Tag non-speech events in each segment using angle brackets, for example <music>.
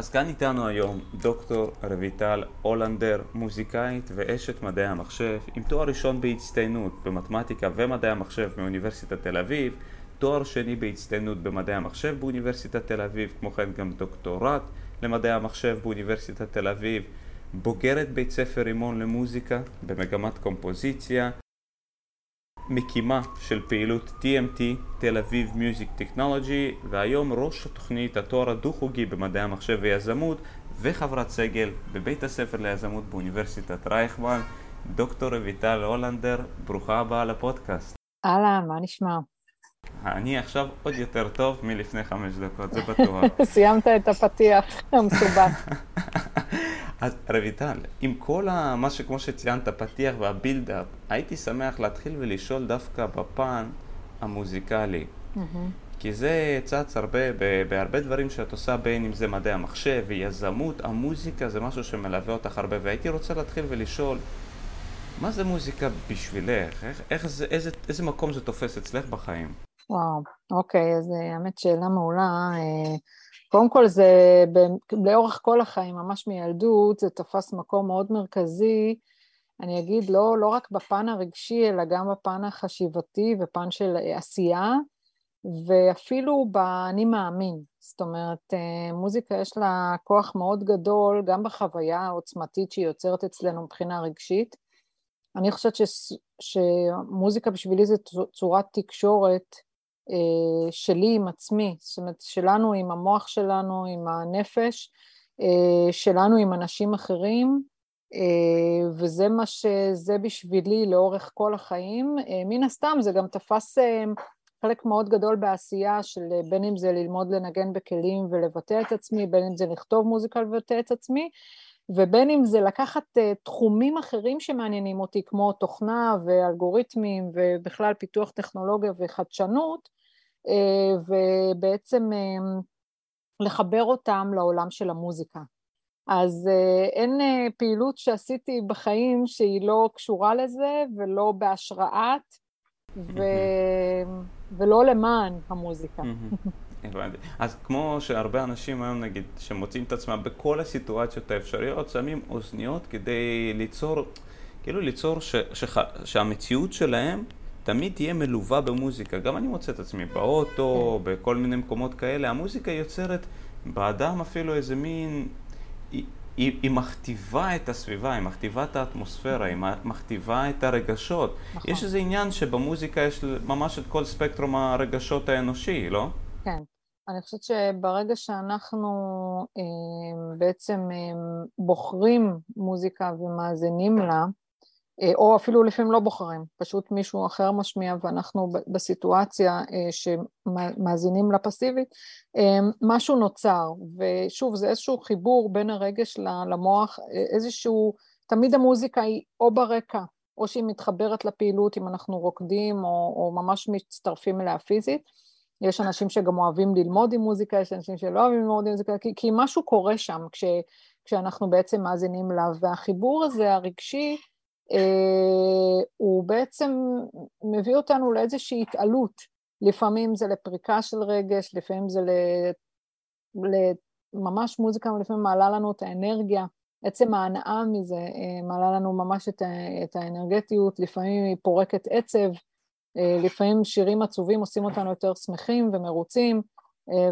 אז כאן איתנו היום דוקטור רויטל הולנדר, מוזיקאית ואשת מדעי המחשב, עם תואר ראשון בהצטיינות במתמטיקה ומדעי המחשב מאוניברסיטת תל אביב, תואר שני בהצטיינות במדעי המחשב באוניברסיטת תל אביב, כמו כן גם דוקטורט למדעי המחשב באוניברסיטת תל אביב, בוגרת בית ספר רימון למוזיקה במגמת קומפוזיציה, מקימה של פעילות TMT, תל אביב מיוזיק טכנולוגי, והיום ראש התוכנית התואר הדו-חוגי במדעי המחשב ויזמות, וחברת סגל בבית הספר ליזמות באוניברסיטת רייכמן, דוקטור רויטל הולנדר, ברוכה הבאה לפודקאסט. אהלן, מה נשמע? אני עכשיו עוד יותר טוב מלפני חמש דקות, זה בטוח. <laughs> סיימת את הפתיח המסובך. <laughs> אז רויטל, עם כל ה... מה שכמו שציינת, פתיח והבילדאפ, הייתי שמח להתחיל ולשאול דווקא בפן המוזיקלי. כי זה צץ הרבה, בהרבה דברים שאת עושה, בין אם זה מדעי המחשב ויזמות, המוזיקה זה משהו שמלווה אותך הרבה, והייתי רוצה להתחיל ולשאול, מה זה מוזיקה בשבילך? איך, איך זה, איזה, איזה מקום זה תופס אצלך בחיים? וואו, אוקיי, אז אה, האמת שאלה מעולה. אה, קודם כל זה לאורך כל החיים, ממש מילדות, זה תפס מקום מאוד מרכזי, אני אגיד לא, לא רק בפן הרגשי, אלא גם בפן החשיבתי ופן של עשייה, ואפילו ב"אני מאמין". זאת אומרת, אה, מוזיקה יש לה כוח מאוד גדול, גם בחוויה העוצמתית שהיא יוצרת אצלנו מבחינה רגשית. אני חושבת ש, שמוזיקה בשבילי זה צורת תקשורת אה, שלי עם עצמי, זאת אומרת שלנו עם המוח שלנו, עם הנפש, אה, שלנו עם אנשים אחרים, אה, וזה מה שזה בשבילי לאורך כל החיים. מן הסתם זה גם תפס חלק מאוד גדול בעשייה של בין אם זה ללמוד לנגן בכלים ולבטא את עצמי, בין אם זה לכתוב מוזיקה ולבטא את עצמי, ובין אם זה לקחת תחומים אחרים שמעניינים אותי, כמו תוכנה ואלגוריתמים ובכלל פיתוח טכנולוגיה וחדשנות, אה, ובעצם אה, לחבר אותם לעולם של המוזיקה. אז אה, אין פעילות שעשיתי בחיים שהיא לא קשורה לזה ולא בהשראת ו... ולא למען המוזיקה. <laughs> הבנתי. אז כמו שהרבה אנשים היום נגיד, שמוצאים את עצמם בכל הסיטואציות האפשריות, שמים אוזניות כדי ליצור, כאילו ליצור ש, שח, שהמציאות שלהם תמיד תהיה מלווה במוזיקה. גם אני מוצא את עצמי באוטו, כן. בכל מיני מקומות כאלה. המוזיקה יוצרת באדם אפילו איזה מין... היא, היא, היא מכתיבה את הסביבה, היא מכתיבה את האטמוספירה, היא מכתיבה את הרגשות. נכון. יש איזה עניין שבמוזיקה יש ממש את כל ספקטרום הרגשות האנושי, לא? כן. אני חושבת שברגע שאנחנו אה, בעצם אה, בוחרים מוזיקה ומאזינים לה, או אפילו לפעמים לא בוחרים, פשוט מישהו אחר משמיע ואנחנו בסיטואציה אה, שמאזינים לה פסיבית, אה, משהו נוצר, ושוב זה איזשהו חיבור בין הרגש למוח, איזשהו, תמיד המוזיקה היא או ברקע, או שהיא מתחברת לפעילות אם אנחנו רוקדים או, או ממש מצטרפים אליה פיזית, יש אנשים שגם אוהבים ללמוד עם מוזיקה, יש אנשים שלא אוהבים ללמוד עם מוזיקה, כי, כי משהו קורה שם כש, כשאנחנו בעצם מאזינים לה, והחיבור הזה הרגשי אה, הוא בעצם מביא אותנו לאיזושהי התעלות, לפעמים זה לפריקה של רגש, לפעמים זה לממש מוזיקה, ולפעמים מעלה לנו את האנרגיה, עצם ההנאה מזה אה, מעלה לנו ממש את האנרגטיות, לפעמים היא פורקת עצב, אה, לפעמים שירים עצובים עושים אותנו יותר שמחים ומרוצים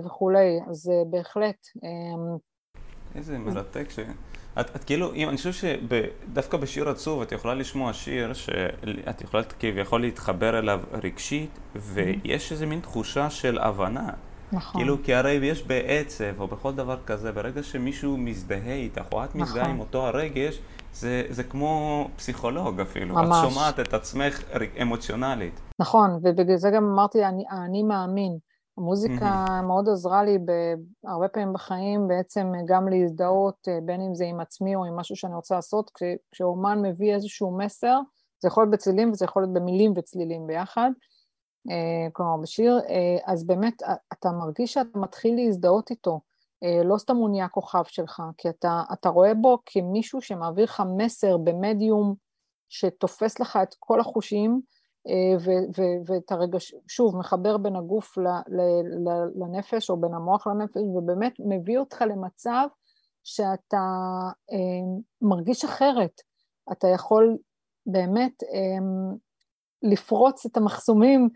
וכולי, אז בהחלט. איזה מרתק ש... את, את כאילו, אם, אני חושב שדווקא בשיר עצוב את יכולה לשמוע שיר שאת יכולה כביכול להתחבר אליו רגשית, ויש איזה מין תחושה של הבנה. נכון. כאילו, כי הרי יש בעצב, או בכל דבר כזה, ברגע שמישהו מזדהה איתך, או את מזדהה נכון. עם אותו הרגש, זה, זה כמו פסיכולוג אפילו. ממש. את שומעת את עצמך אמוציונלית. נכון, ובגלל זה גם אמרתי, אני, אני מאמין. המוזיקה mm-hmm. מאוד עזרה לי הרבה פעמים בחיים בעצם גם להזדהות אה, בין אם זה עם עצמי או עם משהו שאני רוצה לעשות, כש, כשאומן מביא איזשהו מסר, זה יכול להיות בצלילים וזה יכול להיות במילים וצלילים ביחד, אה, כלומר בשיר, אה, אז באמת אתה מרגיש שאתה מתחיל להזדהות איתו, לא סתם הוא נהיה כוכב שלך, כי אתה, אתה רואה בו כמישהו שמעביר לך מסר במדיום שתופס לך את כל החושים, ואת הרגש, שוב, מחבר בין הגוף לנפש או בין המוח לנפש, ובאמת מביא אותך למצב שאתה מרגיש אחרת. אתה יכול באמת לפרוץ את המחסומים,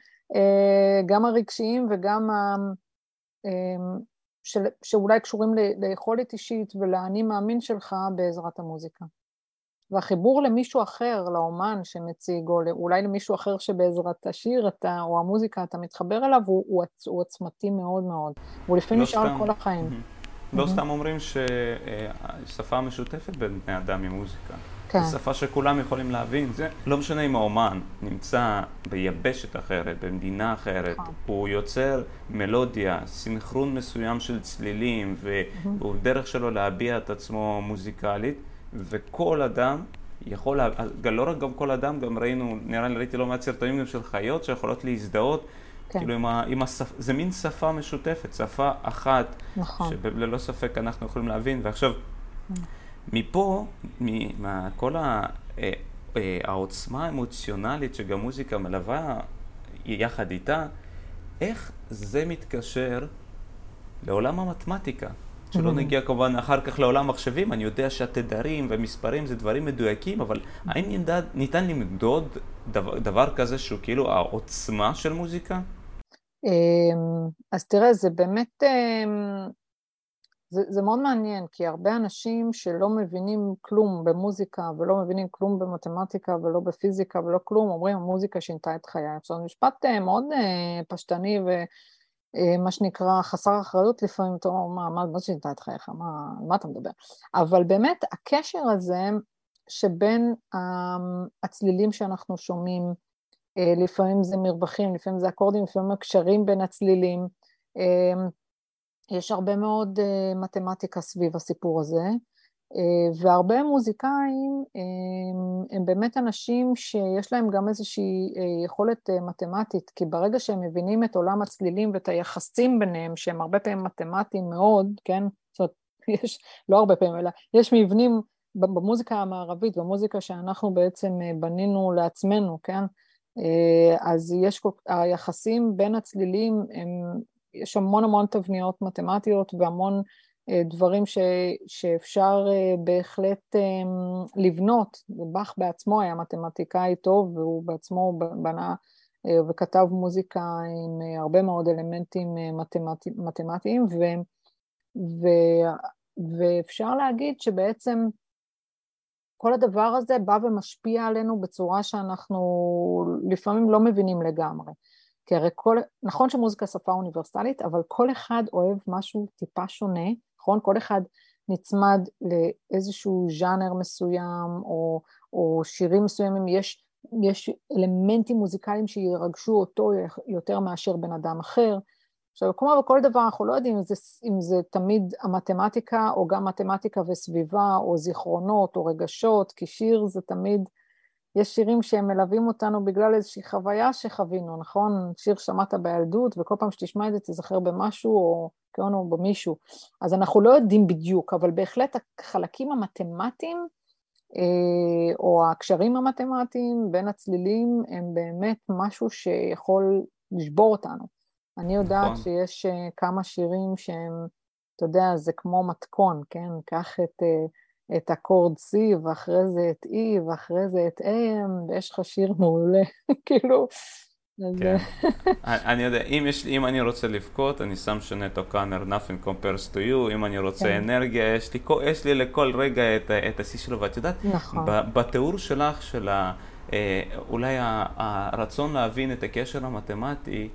גם הרגשיים וגם של, שאולי קשורים ליכולת אישית ולאני מאמין שלך בעזרת המוזיקה. והחיבור למישהו אחר, לאומן שמציג, או אולי למישהו אחר שבעזרת השיר אתה, או המוזיקה אתה מתחבר אליו, הוא, הוא, הוא עוצמתי מאוד מאוד. הוא לפעמים לא נשאר כל החיים. Mm-hmm. לא סתם אומרים ששפה משותפת בין בני אדם היא מוזיקה. כן. זו שפה שכולם יכולים להבין. זה לא משנה אם האומן נמצא ביבשת אחרת, במדינה אחרת, נכון. הוא יוצר מלודיה, סינכרון מסוים של צלילים, והוא דרך שלו להביע את עצמו מוזיקלית, וכל אדם יכול, לא רק גם כל אדם, גם ראינו, נראה לי ראיתי לא מעט סרטונים גם של חיות שיכולות להזדהות. כן. כאילו עם, ה, עם השפ... זה מין שפה משותפת, שפה אחת, נכון. שללא ספק אנחנו יכולים להבין. ועכשיו, mm. מפה, מכל ה... אה, אה, העוצמה האמוציונלית שגם מוזיקה מלווה יחד איתה, איך זה מתקשר לעולם המתמטיקה? שלא mm-hmm. נגיע כמובן אחר כך לעולם מחשבים, אני יודע שהתדרים ומספרים זה דברים מדויקים, אבל האם ניתן, ניתן למדוד דבר, דבר כזה שהוא כאילו העוצמה של מוזיקה? אמ, אז תראה, זה באמת אמ, זה, זה מאוד מעניין, כי הרבה אנשים שלא מבינים כלום במוזיקה ולא מבינים כלום במתמטיקה ולא בפיזיקה ולא כלום, אומרים המוזיקה שינתה את חיי. עכשיו זה משפט אה, מאוד אה, פשטני ומה אה, שנקרא חסר אחריות לפעמים, אתה אומר, מה, מה, מה שינתה את חייך? מה, מה אתה מדבר? אבל באמת הקשר הזה שבין הצלילים שאנחנו שומעים, לפעמים זה מרווחים, לפעמים זה אקורדים, לפעמים הקשרים בין הצלילים, יש הרבה מאוד uh, מתמטיקה סביב הסיפור הזה, והרבה מוזיקאים הם, הם באמת אנשים שיש להם גם איזושהי uh, יכולת מתמטית, כי ברגע שהם מבינים את עולם הצלילים ואת היחסים ביניהם, שהם הרבה פעמים מתמטיים מאוד, כן? זאת אומרת, <laughs> יש, לא הרבה פעמים, אלא יש מבנים במוזיקה המערבית, במוזיקה שאנחנו בעצם בנינו לעצמנו, כן? אז יש, היחסים בין הצלילים הם יש המון המון תבניות מתמטיות והמון אה, דברים ש, שאפשר אה, בהחלט אה, לבנות. באך בעצמו היה מתמטיקאי טוב והוא בעצמו בנה וכתב מוזיקה עם הרבה מאוד אלמנטים מתמטי, מתמטיים ו, ו, ואפשר להגיד שבעצם כל הדבר הזה בא ומשפיע עלינו בצורה שאנחנו לפעמים לא מבינים לגמרי. כי הרי כל, נכון שמוזיקה שפה אוניברסלית, אבל כל אחד אוהב משהו טיפה שונה, נכון? כל אחד נצמד לאיזשהו ז'אנר מסוים, או, או שירים מסוימים, יש, יש אלמנטים מוזיקליים שירגשו אותו יותר מאשר בן אדם אחר. עכשיו, כמו בכל דבר, אנחנו לא יודעים אם זה, אם זה תמיד המתמטיקה, או גם מתמטיקה וסביבה, או זיכרונות, או רגשות, כי שיר זה תמיד... יש שירים שהם מלווים אותנו בגלל איזושהי חוויה שחווינו, נכון? שיר שמעת בילדות, וכל פעם שתשמע את זה תיזכר במשהו או כן או במישהו. אז אנחנו לא יודעים בדיוק, אבל בהחלט החלקים המתמטיים, אה, או הקשרים המתמטיים בין הצלילים, הם באמת משהו שיכול לשבור אותנו. אני יודעת נכון. שיש אה, כמה שירים שהם, אתה יודע, זה כמו מתכון, כן? קח את... אה, את אקורד C, ואחרי זה את E, ואחרי זה את AM, ויש לך שיר מעולה, <laughs> כאילו... כן. אני יודע, אם, יש, אם אני רוצה לבכות, אני שם שנטו קאנר, nothing compares to you, אם אני רוצה כן. אנרגיה, יש לי, יש לי לכל רגע את, את השיא שלו, ואת יודעת, נכון. בתיאור שלך, של ה, אה, אולי הרצון להבין את הקשר המתמטי,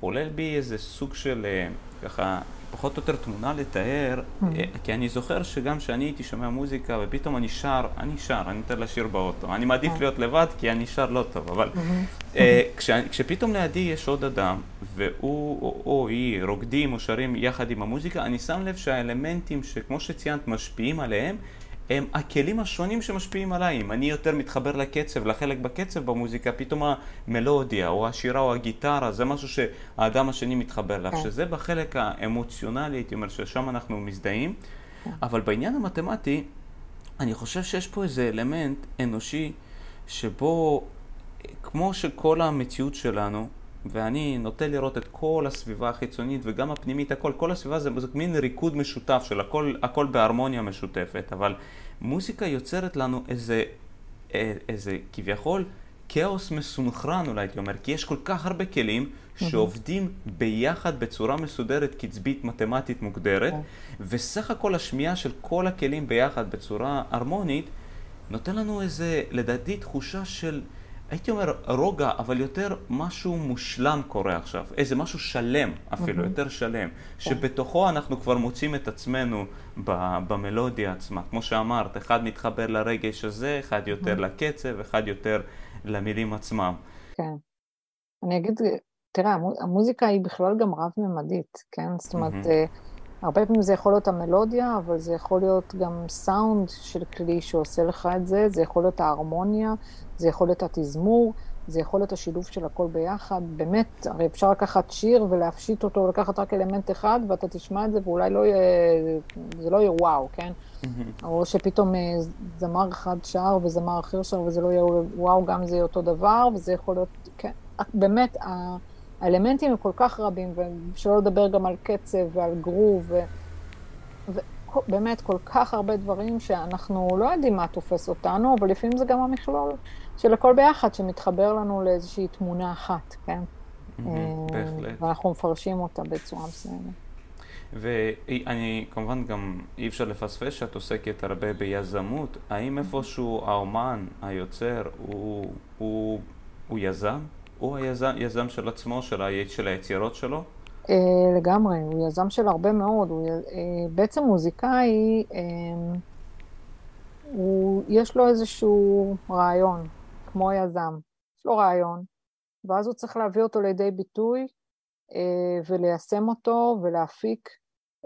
עולה בי איזה סוג של אה, ככה פחות או יותר תמונה לתאר, mm-hmm. כי אני זוכר שגם כשאני הייתי שומע מוזיקה ופתאום אני שר, אני שר, אני נותן לשיר באוטו. אני מעדיף mm-hmm. להיות לבד כי אני שר לא טוב, אבל mm-hmm. כש, כשפתאום לידי יש עוד אדם, והוא או, או היא רוקדים או שרים יחד עם המוזיקה, אני שם לב שהאלמנטים שכמו שציינת משפיעים עליהם, הם הכלים השונים שמשפיעים עליי. אם אני יותר מתחבר לקצב, לחלק בקצב במוזיקה, פתאום המלודיה או השירה או הגיטרה, זה משהו שהאדם השני מתחבר אליו. כן. שזה בחלק האמוציונלי, הייתי אומר ששם אנחנו מזדהים. כן. אבל בעניין המתמטי, אני חושב שיש פה איזה אלמנט אנושי שבו כמו שכל המציאות שלנו, ואני נוטה לראות את כל הסביבה החיצונית וגם הפנימית, הכל, כל הסביבה זה, זה מין ריקוד משותף של הכל, הכל בהרמוניה משותפת, אבל מוזיקה יוצרת לנו איזה, אה, איזה כביכול כאוס מסונכרן אולי הייתי אומר, כי יש כל כך הרבה כלים שעובדים ביחד בצורה מסודרת, קצבית, מתמטית מוגדרת, כן. וסך הכל השמיעה של כל הכלים ביחד בצורה הרמונית, נותן לנו איזה, לדעתי, תחושה של, הייתי אומר רוגע, אבל יותר משהו מושלם קורה עכשיו, איזה משהו שלם אפילו, mm-hmm. יותר שלם, כן. שבתוכו אנחנו כבר מוצאים את עצמנו במלודיה עצמה. כמו שאמרת, אחד מתחבר לרגש הזה, אחד יותר mm-hmm. לקצב, אחד יותר למילים עצמם. כן. אני אגיד, תראה, המוזיקה היא בכלל גם רב-ממדית, כן? זאת אומרת, mm-hmm. הרבה פעמים זה יכול להיות המלודיה, אבל זה יכול להיות גם סאונד של כלי שעושה לך את זה, זה יכול להיות ההרמוניה, זה יכול להיות התזמור, זה יכול להיות השילוב של הכל ביחד. באמת, הרי אפשר לקחת שיר ולהפשיט אותו, ולקחת רק אלמנט אחד, ואתה תשמע את זה, ואולי לא יהיה, זה לא יהיה וואו, כן? Mm-hmm. או שפתאום אה, זמר אחד שר וזמר אחר שר, וזה לא יהיה וואו, גם זה יהיה אותו דבר, וזה יכול להיות, כן, באמת, האלמנטים הם כל כך רבים, ושלא לדבר גם על קצב ועל גרוב, ובאמת כל כך הרבה דברים שאנחנו לא יודעים מה תופס אותנו, אבל לפעמים זה גם המכלול של הכל ביחד שמתחבר לנו לאיזושהי תמונה אחת, כן? אה, בהחלט. ואנחנו מפרשים אותה בצורה מסוימת. ואני כמובן גם אי אפשר לפספס שאת עוסקת הרבה ביזמות. האם איפשהו האומן, היוצר, הוא, הוא, הוא יזם? הוא היזם יזם של עצמו, של, ה, של היצירות שלו? Uh, לגמרי, הוא יזם של הרבה מאוד. הוא, uh, בעצם מוזיקאי, הוא, יש לו איזשהו רעיון, כמו יזם. יש לו רעיון, ואז הוא צריך להביא אותו לידי ביטוי uh, וליישם אותו ולהפיק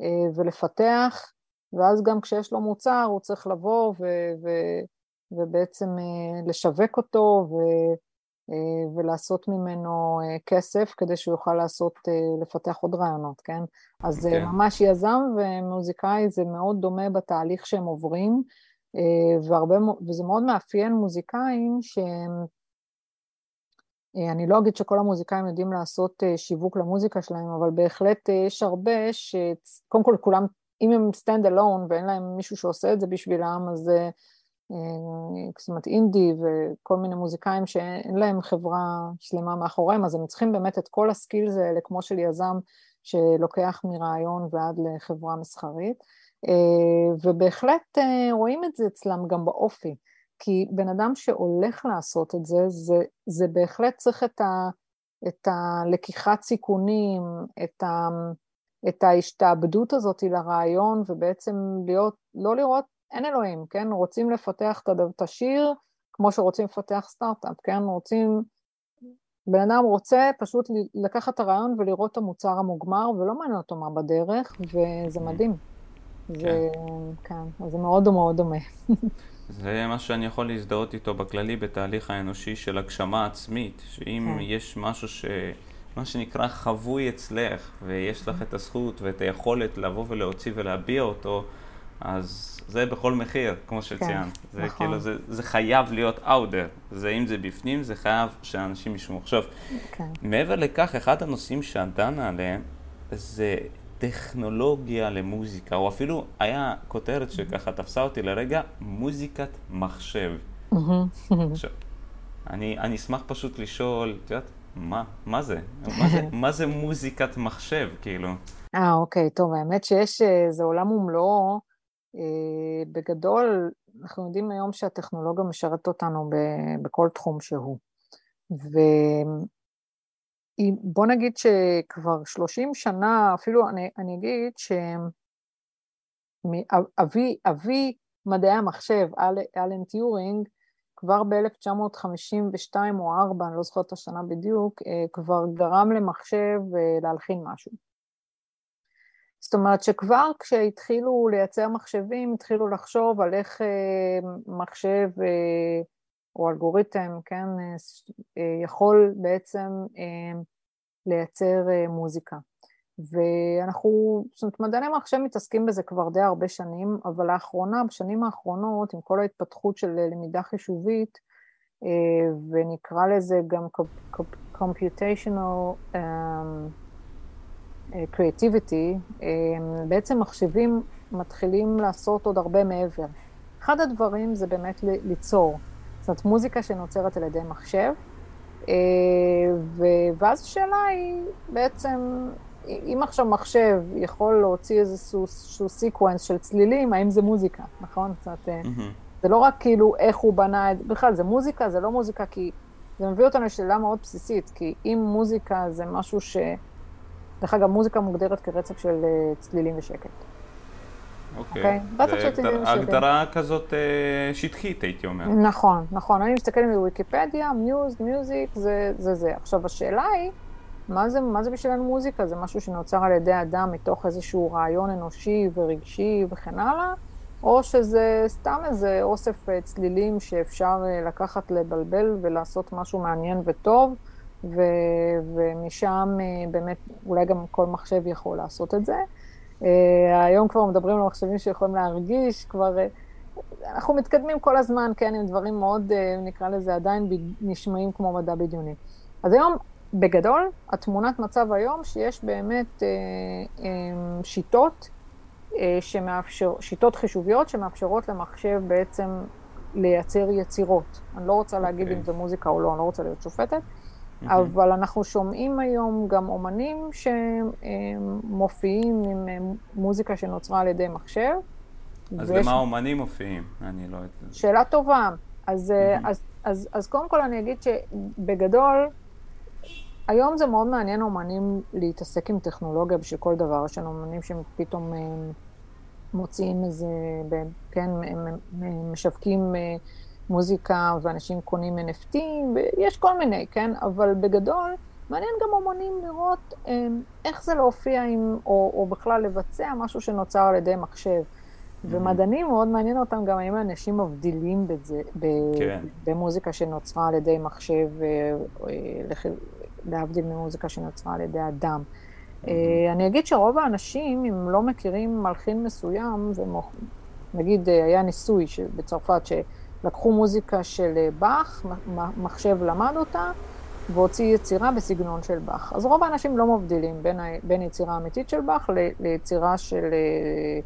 uh, ולפתח, ואז גם כשיש לו מוצר הוא צריך לבוא ו- ו- ובעצם uh, לשווק אותו ו- אה, ולעשות ממנו אה, כסף כדי שהוא יוכל לעשות, אה, לפתח עוד רעיונות, כן? אז okay. כן. ממש יזם ומוזיקאי זה מאוד דומה בתהליך שהם עוברים, והרבה, וזה מאוד מאפיין מוזיקאים שהם, אני לא אגיד שכל המוזיקאים יודעים לעשות שיווק למוזיקה שלהם, אבל בהחלט יש הרבה שקודם כל כולם, אם הם stand alone ואין להם מישהו שעושה את זה בשבילם, אז אה, זאת אומרת אינדי וכל מיני מוזיקאים שאין להם חברה שלמה מאחוריהם, אז הם צריכים באמת את כל הסקילס האלה, כמו של יזם שלוקח מרעיון ועד לחברה מסחרית, אה, ובהחלט אה, רואים את זה אצלם גם באופי, כי בן אדם שהולך לעשות את זה, זה, זה בהחלט צריך את, ה, את הלקיחת סיכונים, את, ה, את ההשתעבדות הזאת לרעיון, ובעצם להיות, לא לראות אין אלוהים, כן? רוצים לפתח את השיר כמו שרוצים לפתח סטארט-אפ, כן? רוצים... בן אדם רוצה פשוט לקחת את הרעיון ולראות את המוצר המוגמר, ולא מעניין אותו מה בדרך, וזה מדהים. כן. זה, כן, זה מאוד מאוד דומה. <laughs> זה מה שאני יכול להזדהות איתו בכללי בתהליך האנושי של הגשמה עצמית, שאם כן. יש משהו ש... מה שנקרא חבוי אצלך, ויש לך את הזכות ואת היכולת לבוא ולהוציא ולהביע אותו, אז זה בכל מחיר, כמו שציינת. כן, זה נכון. כאילו, זה, זה חייב להיות out there. זה אם זה בפנים, זה חייב שאנשים ישמעו. עכשיו, כן. מעבר לכך, אחד הנושאים שאת דנה עליהם, זה טכנולוגיה למוזיקה, או אפילו היה כותרת שככה תפסה אותי לרגע, מוזיקת מחשב. עכשיו, אני, אני אשמח פשוט לשאול, את יודעת, מה, מה זה? <laughs> מה זה, מה זה מוזיקת מחשב, כאילו? אה, אוקיי, טוב, האמת שיש, אה, זה עולם ומלואו. אה, בגדול, אנחנו יודעים היום שהטכנולוגיה משרתת אותנו בכל תחום שהוא. ובוא נגיד שכבר 30 שנה, אפילו אני, אני אגיד שאבי אבי מדעי המחשב, אל, אלן טיורינג, כבר ב-1952 או 4, אני לא זוכרת את השנה בדיוק, אה, כבר גרם למחשב אה, להלחין משהו. זאת אומרת שכבר כשהתחילו לייצר מחשבים, התחילו לחשוב על איך אה, מחשב אה, או אלגוריתם, כן, אה, יכול בעצם לייצר מוזיקה. ואנחנו, זאת אומרת, מדעני מחשב מתעסקים בזה כבר די הרבה שנים, אבל לאחרונה, בשנים האחרונות, עם כל ההתפתחות של למידה חישובית, ונקרא לזה גם computational creativity, בעצם מחשבים מתחילים לעשות עוד הרבה מעבר. אחד הדברים זה באמת ליצור, זאת אומרת מוזיקה שנוצרת על ידי מחשב, ואז השאלה היא בעצם, אם עכשיו מחשב יכול להוציא איזשהו sequence של צלילים, האם זה מוזיקה, נכון? זאת אומרת, mm-hmm. זה לא רק כאילו איך הוא בנה את זה, בכלל זה מוזיקה, זה לא מוזיקה, כי זה מביא אותנו לשאלה מאוד בסיסית, כי אם מוזיקה זה משהו ש... דרך אגב, מוזיקה מוגדרת כרצף של אה, צלילים ושקט. אוקיי. Okay. הגדרה כזאת אה, שטחית, הייתי אומר. נכון, נכון. אני מסתכלת בוויקיפדיה, מיוז, מיוזיק, זה זה. זה. עכשיו, השאלה היא, מה זה, מה זה בשבילנו מוזיקה? זה משהו שנוצר על ידי אדם מתוך איזשהו רעיון אנושי ורגשי וכן הלאה, או שזה סתם איזה אוסף אה, צלילים שאפשר לקחת, לבלבל ולעשות משהו מעניין וטוב. ו, ומשם אה, באמת אולי גם כל מחשב יכול לעשות את זה. אה, היום כבר מדברים על מחשבים שיכולים להרגיש, כבר אה, אנחנו מתקדמים כל הזמן, כן, עם דברים מאוד, נקרא לזה, עדיין נשמעים כמו מדע בדיוני. אז היום, בגדול, התמונת מצב היום שיש באמת שיטות שמאפשר, שיטות חישוביות שמאפשרות למחשב בעצם לייצר יצירות. אני לא רוצה להגיד okay. אוקיי. אם זה מוזיקה או לא, אני לא רוצה להיות שופטת. אבל אנחנו שומעים היום גם אומנים שמופיעים עם אה, מוזיקה שנוצרה על ידי מחשב. אז ויש... למה אומנים מופיעים? אני לא יודעת. שאלה טובה. אז, mm-hmm. אז, אז, אז קודם כל אני אגיד שבגדול, היום זה מאוד מעניין אומנים להתעסק עם טכנולוגיה בשביל כל דבר. יש לנו אומנים שפתאום אה, מוציאים איזה, כן, משווקים מוזיקה ואנשים קונים NFT, ויש כל מיני, כן? אבל בגדול, מעניין גם אומנים לראות אמ, איך זה להופיע עם, או, או בכלל לבצע משהו שנוצר על ידי מחשב. ומדענים מאוד מעניין אותם גם האם אנשים מבדילים בזה, ב, כן. במוזיקה שנוצרה על ידי מחשב, אה, אה, להבדיל ממוזיקה שנוצרה על ידי אדם. Mm-hmm. אני אגיד שרוב האנשים, אם לא מכירים מלחין מסוים, נגיד היה ניסוי בצרפת, לקחו מוזיקה של אה, באך, מחשב למד אותה, והוציא יצירה בסגנון של באך. אז רוב האנשים לא מבדילים בין, ה... בין יצירה אמיתית של באך ל... ליצירה של אה,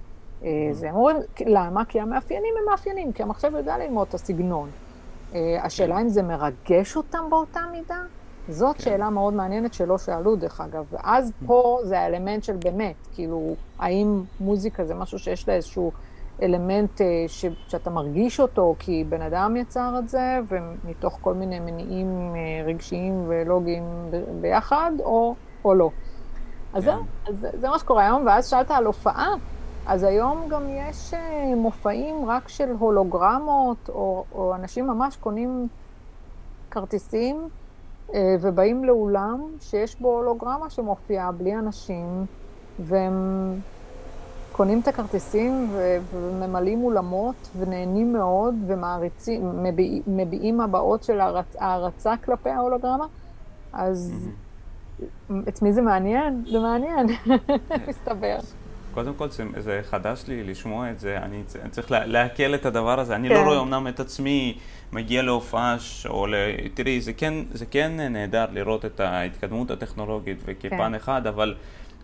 אה, זה. הם אומרים, למה? כי המאפיינים הם מאפיינים, כי המחשב יודע ללמוד את הסגנון. השאלה אם זה מרגש אותם באותה מידה? זאת כן. שאלה מאוד מעניינת שלא שאלו, דרך אגב. ואז פה זה האלמנט של באמת, כאילו, האם מוזיקה זה משהו שיש לה איזשהו אלמנט אה, ש, שאתה מרגיש אותו כי בן אדם יצר את זה, ומתוך כל מיני מניעים אה, רגשיים ולוגיים ביחד, או, או לא. אז, כן. זה, אז זה מה שקורה היום, ואז שאלת על הופעה, אז היום גם יש אה, מופעים רק של הולוגרמות, או, או אנשים ממש קונים כרטיסים ובאים לאולם שיש בו הולוגרמה שמופיעה בלי אנשים, והם קונים את הכרטיסים וממלאים אולמות ונהנים מאוד ומעריצים, מביע, מביעים הבעות של הערצ, הערצה כלפי ההולוגרמה, אז. את מי זה מעניין? זה מעניין, <laughs> מסתבר. קודם כל זה, זה חדש לי לשמוע את זה, אני, אני צריך לעכל את הדבר הזה. אני לא כן. לא רואה אמנם את עצמי מגיע להופעה, או ל... תראי, זה כן, זה כן נהדר לראות את ההתקדמות הטכנולוגית וכפן כן. אחד, אבל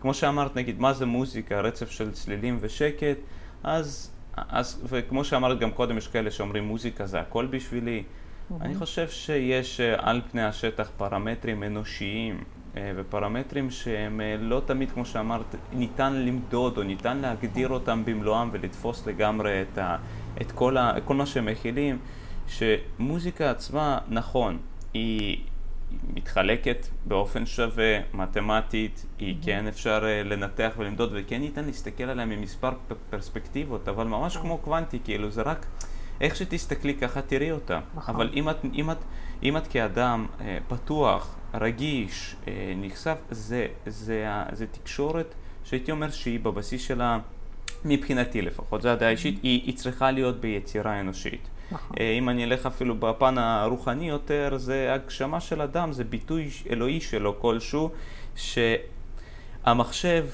כמו שאמרת, נגיד, מה זה מוזיקה, רצף של צלילים ושקט, אז, אז וכמו שאמרת גם קודם, יש כאלה שאומרים מוזיקה זה הכל בשבילי. Mm-hmm. אני חושב שיש אה, על פני השטח פרמטרים אנושיים אה, ופרמטרים שהם אה, לא תמיד, כמו שאמרת, ניתן למדוד או ניתן להגדיר אותם במלואם ולתפוס לגמרי את, ה, את כל, ה, כל מה שהם מכילים, שמוזיקה עצמה, נכון, היא מתחלקת באופן שווה, מתמטית, היא mm-hmm. כן אפשר uh, לנתח ולמדוד וכן ניתן להסתכל עליה ממספר פרספקטיבות, אבל ממש כמו קוונטי, כאילו זה רק איך שתסתכלי ככה תראי אותה. נכון. אבל אם את, אם את, אם את כאדם uh, פתוח, רגיש, uh, נחשף, זה, זה, זה, זה תקשורת שהייתי אומר שהיא בבסיס שלה, מבחינתי לפחות, זו הדעה אישית, היא, היא צריכה להיות ביצירה אנושית. נכון. אה, אם אני אלך אפילו בפן הרוחני יותר, זה הגשמה של אדם, זה ביטוי אלוהי שלו כלשהו, שהמחשב,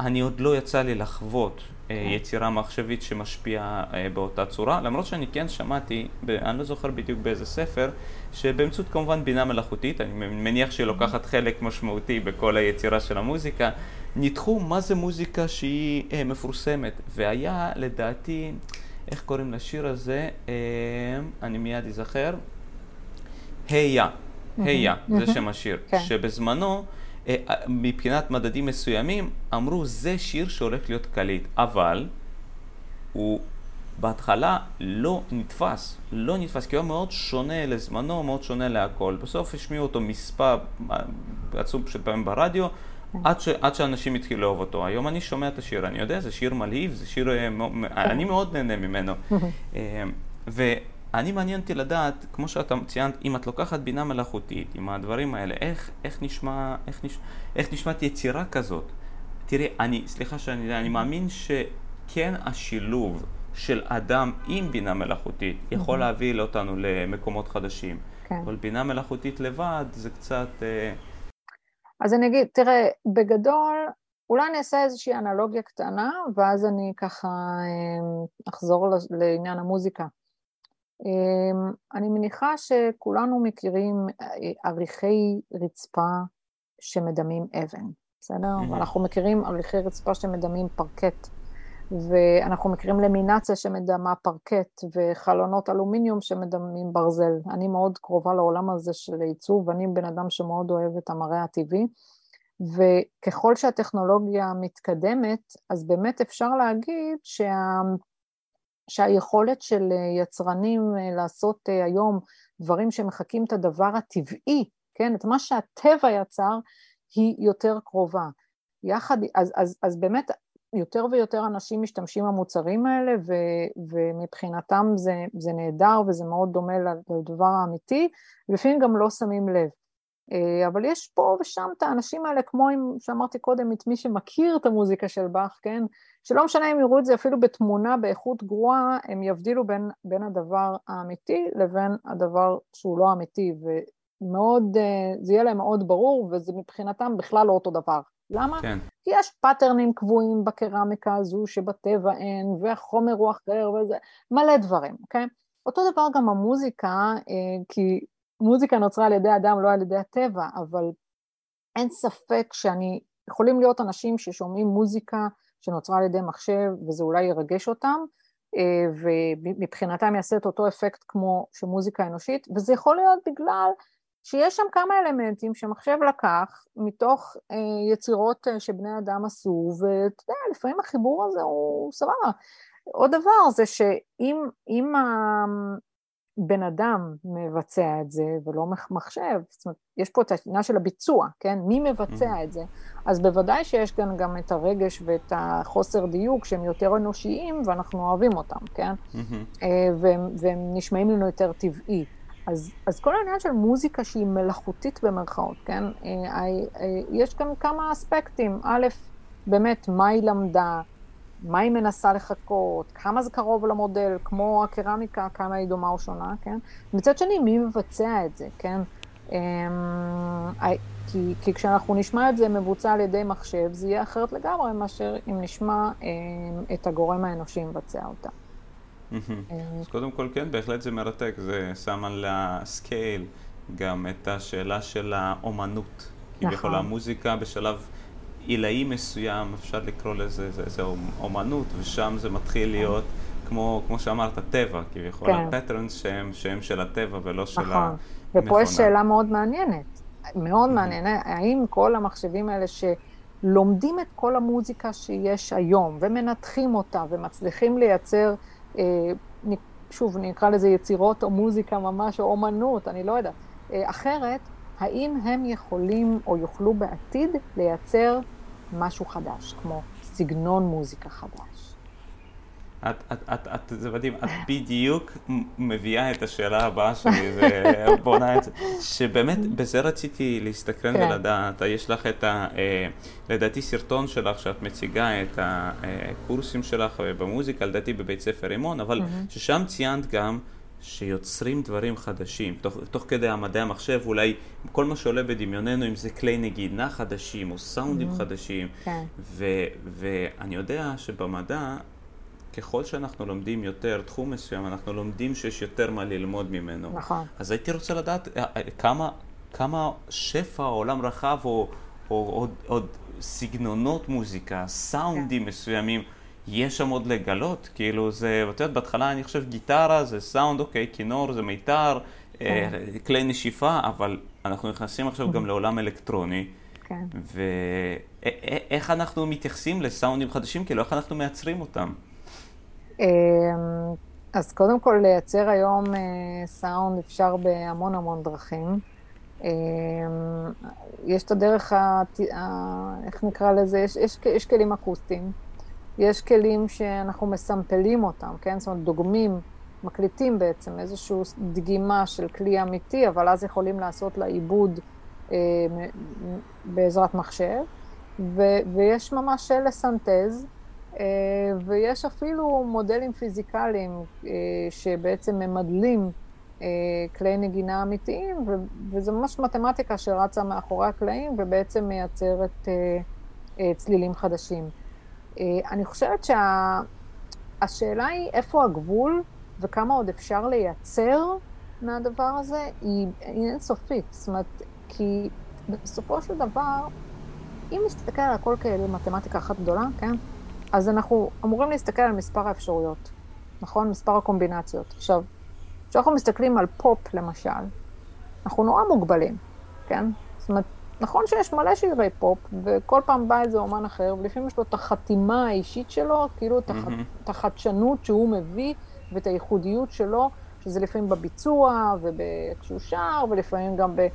אני עוד לא יצא לי לחוות יצירה מחשבית שמשפיעה באותה צורה, למרות שאני כן שמעתי, אני לא זוכר בדיוק באיזה ספר, שבאמצעות כמובן בינה מלאכותית, אני מניח שהיא לוקחת חלק משמעותי בכל היצירה של המוזיקה, ניתחו מה זה מוזיקה שהיא אה, מפורסמת, והיה לדעתי, איך קוראים לשיר הזה? אה, אני מיד אזכר. היה, היה, זה שם השיר. כן. שבזמנו, אה, מבחינת מדדים מסוימים, אמרו זה שיר שהולך להיות קליט, אבל הוא בהתחלה לא נתפס, לא נתפס, כי הוא מאוד שונה לזמנו, מאוד שונה להכל. בסוף השמיעו אותו מספר עצום של פעמים ברדיו, עד, ש, עד שאנשים התחילו לאהוב אותו. היום אני שומע את השיר, אני יודע, זה שיר מלהיב, זה שיר, אה, אני מאוד נהנה ממנו. <laughs> אה, ואני מעניין אותי לדעת, כמו שאתה ציינת, אם את לוקחת בינה מלאכותית, עם הדברים האלה, איך, איך, נשמע, איך, נש, איך נשמעת יצירה כזאת? תראי, אני, סליחה שאני אני מאמין שכן השילוב של אדם עם בינה מלאכותית יכול להביא אותנו למקומות חדשים. כן. אבל בינה מלאכותית לבד זה קצת... אה, אז אני אגיד, תראה, בגדול, אולי אני אעשה איזושהי אנלוגיה קטנה, ואז אני ככה אמ, אחזור לעניין המוזיקה. אמ, אני מניחה שכולנו מכירים אה, עריכי רצפה שמדמים אבן, בסדר? Mm-hmm. ואנחנו מכירים עריכי רצפה שמדמים פרקט. ואנחנו מכירים למינציה שמדמה פרקט וחלונות אלומיניום שמדמים ברזל. אני מאוד קרובה לעולם הזה של עיצוב, ואני בן אדם שמאוד אוהב את המראה הטבעי, וככל שהטכנולוגיה מתקדמת, אז באמת אפשר להגיד שה... שהיכולת של יצרנים לעשות היום דברים שמחקים את הדבר הטבעי, כן, את מה שהטבע יצר, היא יותר קרובה. יחד, אז, אז, אז באמת יותר ויותר אנשים משתמשים במוצרים האלה ו, ומבחינתם זה, זה נהדר וזה מאוד דומה לדבר האמיתי, לפעמים גם לא שמים לב. אה, אבל יש פה ושם את האנשים האלה, כמו עם, שאמרתי קודם, את מי שמכיר את המוזיקה של באך, כן? שלא משנה אם יראו את זה אפילו בתמונה באיכות גרועה, הם יבדילו בין, בין הדבר האמיתי לבין הדבר שהוא לא אמיתי, ומאוד, אה, זה יהיה להם מאוד ברור, וזה מבחינתם בכלל לא אותו דבר. למה? כן. כי יש פאטרנים קבועים בקרמיקה הזו שבטבע אין, והחומר הוא אחר וזה, מלא דברים, אוקיי? אותו דבר גם המוזיקה, אה, כי מוזיקה נוצרה על ידי אדם, לא על ידי הטבע, אבל אין ספק שאני, יכולים להיות אנשים ששומעים מוזיקה שנוצרה על ידי מחשב, וזה אולי ירגש אותם, אה, ומבחינתם יעשה את אותו אפקט כמו שמוזיקה אנושית, וזה יכול להיות בגלל שיש שם כמה אלמנטים שמחשב לקח מתוך אה, יצירות אה, שבני אדם עשו, ואתה יודע, לפעמים החיבור הזה הוא סבבה. עוד דבר זה שאם הבן אדם מבצע את זה ולא מחשב, זאת אומרת, יש פה את העניין של הביצוע, כן? מי מבצע mm-hmm. את זה? אז בוודאי שיש כאן גם את הרגש ואת החוסר דיוק שהם יותר אנושיים ואנחנו אוהבים אותם, כן? Mm-hmm. והם, והם נשמעים לנו יותר טבעי. אז, אז כל העניין של מוזיקה שהיא מלאכותית במרכאות, כן? אה, אה, אה, יש כאן כמה אספקטים. א', באמת, מה היא למדה, מה היא מנסה לחכות, כמה זה קרוב למודל, כמו הקרמיקה, כמה היא דומה או שונה, כן? מצד שני, מי מבצע את זה, כן? אמ, כי, כי כשאנחנו נשמע את זה מבוצע על ידי מחשב, זה יהיה אחרת לגמרי מאשר אם נשמע את הגורם האנושי מבצע אותה. אה, אז קודם כל כן, בהחלט זה מרתק, זה שם על ה scale גם את השאלה של האומנות. כביכול נכון. המוזיקה בשלב עילאי מסוים, אפשר לקרוא לזה, זה, זה אומנות, ושם זה מתחיל כן. להיות כמו, כמו שאמרת, טבע, כביכול, כן. ה patterns שהם, שהם של הטבע ולא של נכון. המכונה. ופה יש שאלה מאוד מעניינת, מאוד מעניינת, האם כל המחשבים האלה שלומדים את כל המוזיקה שיש היום ומנתחים אותה ומצליחים לייצר שוב, נקרא לזה יצירות או מוזיקה ממש, או אומנות, אני לא יודעת. אה, אחרת, האם הם יכולים או יוכלו בעתיד לייצר משהו חדש, כמו סגנון מוזיקה חדש? את, את, את, את, זה מדהים, את בדיוק מביאה את השאלה הבאה שלי <laughs> ובונה את זה, שבאמת בזה רציתי להסתכרן כן. ולדעת, יש לך את ה... אה, לדעתי סרטון שלך שאת מציגה את הקורסים שלך במוזיקה, לדעתי בבית ספר רימון, אבל mm-hmm. ששם ציינת גם שיוצרים דברים חדשים. תוך, תוך כדי המדעי המחשב, אולי כל מה שעולה בדמיוננו, אם זה כלי נגינה חדשים או סאונדים mm-hmm. חדשים. כן. ו, ואני יודע שבמדע, ככל שאנחנו לומדים יותר תחום מסוים, אנחנו לומדים שיש יותר מה ללמוד ממנו. נכון. אז הייתי רוצה לדעת אה, אה, כמה, כמה שפע עולם רחב או, או עוד, עוד סגנונות מוזיקה, סאונדים כן. מסוימים. יש שם עוד לגלות, כאילו זה, את יודעת, בהתחלה אני חושב גיטרה זה סאונד, אוקיי, כינור זה מיתר, אה, כן. כלי נשיפה, אבל אנחנו נכנסים עכשיו גם לעולם אלקטרוני. כן. ואיך אנחנו מתייחסים לסאונדים חדשים, כאילו איך אנחנו מייצרים אותם? אמ, אז קודם כל לייצר היום אה, סאונד אפשר בהמון המון דרכים. אמ, יש את הדרך, ה... איך נקרא לזה? יש, יש, יש כלים אקוסטיים. יש כלים שאנחנו מסמפלים אותם, כן? זאת אומרת, דוגמים, מקליטים בעצם איזושהי דגימה של כלי אמיתי, אבל אז יכולים לעשות לה עיבוד אה, בעזרת מחשב, ו- ויש ממש לסנטז, ויש אפילו מודלים פיזיקליים אה, שבעצם ממדלים אה, כלי נגינה אמיתיים, וזה ממש מתמטיקה שרצה מאחורי הקלעים ובעצם מייצרת אה, אה, צלילים חדשים. אה, אני חושבת שהשאלה שה... היא איפה הגבול וכמה עוד אפשר לייצר מהדבר הזה, היא, היא אינסופית. זאת אומרת, כי בסופו של דבר, אם נסתכל על הכל כאלה מתמטיקה אחת גדולה, כן? אז אנחנו אמורים להסתכל על מספר האפשרויות, נכון? מספר הקומבינציות. עכשיו, כשאנחנו מסתכלים על פופ, למשל, אנחנו נורא מוגבלים, כן? זאת אומרת, נכון שיש מלא שירי פופ, וכל פעם בא איזה אומן אחר, ולפעמים יש לו את החתימה האישית שלו, כאילו את. את החדשנות שהוא מביא, ואת הייחודיות שלו, שזה לפעמים בביצוע, ואיך שהוא שר, ולפעמים גם ב...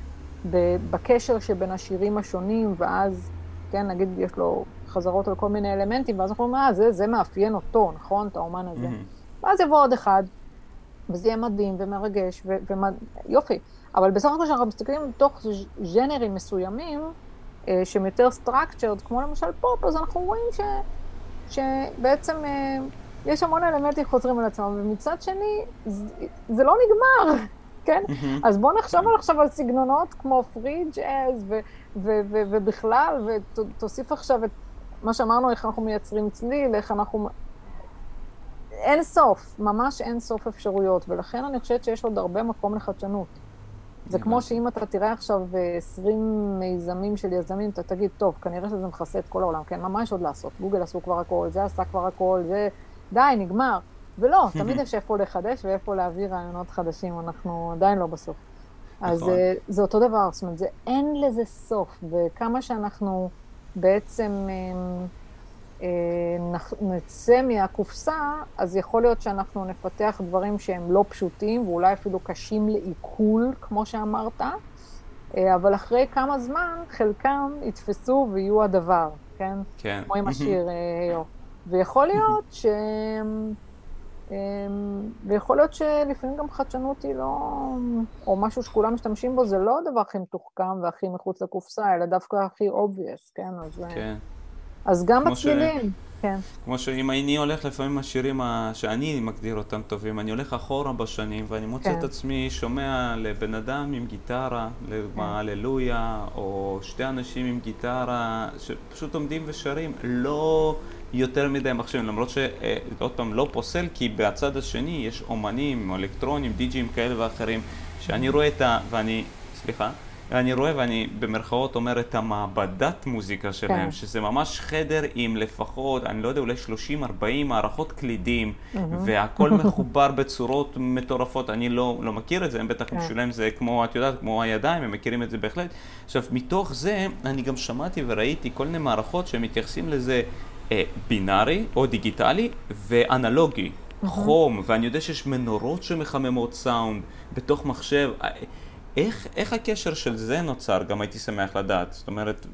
ב... בקשר שבין השירים השונים, ואז, כן, נגיד יש לו חזרות על כל מיני אלמנטים, ואז אנחנו אומרים, אה, זה, זה מאפיין אותו, נכון? את האומן הזה. ואז יבוא עוד אחד, וזה יהיה מדהים ומרגש, ויופי. ו... אבל בסך הכל כשאנחנו מסתכלים בתוך ז'נרים מסוימים, אה, שהם יותר structured, כמו למשל פופ, אז אנחנו רואים ש, שבעצם אה, יש המון אלמנטים חוזרים על עצמם, ומצד שני, זה, זה לא נגמר, <laughs> כן? Mm-hmm. אז בואו נחשוב עכשיו על סגנונות כמו פרי ג'אז, ובכלל, ותוסיף עכשיו את מה שאמרנו, איך אנחנו מייצרים צליל, איך אנחנו... אין סוף, ממש אין סוף אפשרויות, ולכן אני חושבת שיש עוד הרבה מקום לחדשנות. זה כמו שאם אתה תראה עכשיו 20 מיזמים של יזמים, אתה תגיד, טוב, כנראה שזה מכסה את כל העולם. כן, מה יש עוד לעשות? גוגל עשו כבר הכל, זה עשה כבר הכל, זה... די, נגמר. ולא, <laughs> תמיד יש איפה לחדש ואיפה להביא רעיונות חדשים, אנחנו עדיין לא בסוף. אז נכון. אה, זה אותו דבר, זאת אומרת, זה, אין לזה סוף, וכמה שאנחנו בעצם... אמ, אה, נצא מהקופסה, אז יכול להיות שאנחנו נפתח דברים שהם לא פשוטים ואולי אפילו קשים לעיכול, כמו שאמרת, אה, אבל אחרי כמה זמן חלקם יתפסו ויהיו הדבר, כן? כן. כמו עם <laughs> השיר. אה, ויכול להיות ש... ויכול להיות שלפעמים גם חדשנות היא לא, או משהו שכולם משתמשים בו, זה לא הדבר הכי מתוחכם והכי מחוץ לקופסה, אלא דווקא הכי obvious, כן? אז... כן. אז גם בצלילים, ש... כן. כמו שאם אני הולך לפעמים השירים שאני מגדיר אותם טובים, אני הולך אחורה בשנים ואני מוצא כן. את עצמי שומע לבן אדם עם גיטרה, לדוגמה כן. הללויה, או שתי אנשים עם גיטרה, שפשוט עומדים ושרים, לא יותר מדי מחשבים, למרות שעוד אה, פעם לא פוסל, כי בצד השני יש אומנים, אלקטרונים, די-ג'ים כאלה ואחרים, שאני רואה את ה... ואני... סליחה? אני רואה ואני במרכאות אומר את המעבדת מוזיקה שלהם, כן. שזה ממש חדר עם לפחות, אני לא יודע, אולי 30-40 מערכות קלידים, mm-hmm. והכל <laughs> מחובר בצורות מטורפות. אני לא, לא מכיר את זה, הם בטח כן. בשבילם זה כמו, את יודעת, כמו הידיים, הם מכירים את זה בהחלט. עכשיו, מתוך זה, אני גם שמעתי וראיתי כל מיני מערכות שמתייחסים לזה אה, בינארי או דיגיטלי ואנלוגי. Mm-hmm. חום, ואני יודע שיש מנורות שמחממות סאונד בתוך מחשב. איך, איך הקשר של זה נוצר? גם הייתי שמח לדעת. זאת אומרת,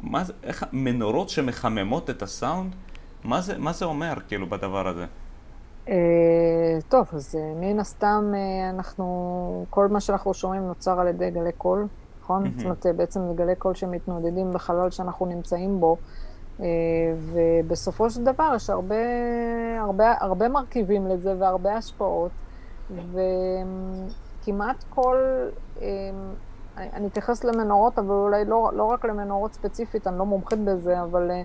מה זה, איך מנורות שמחממות את הסאונד? מה זה, מה זה אומר, כאילו, בדבר הזה? Uh, טוב, אז uh, מן הסתם uh, אנחנו, כל מה שאנחנו שומעים נוצר על ידי גלי קול, נכון? Mm-hmm. זאת אומרת, בעצם זה גלי קול שמתנודדים בחלל שאנחנו נמצאים בו, ובסופו של דבר יש הרבה, הרבה, הרבה מרכיבים לזה והרבה השפעות. וכמעט כל, אמ, אני אתייחס למנורות, אבל אולי לא, לא רק למנורות ספציפית, אני לא מומחית בזה, אבל אה,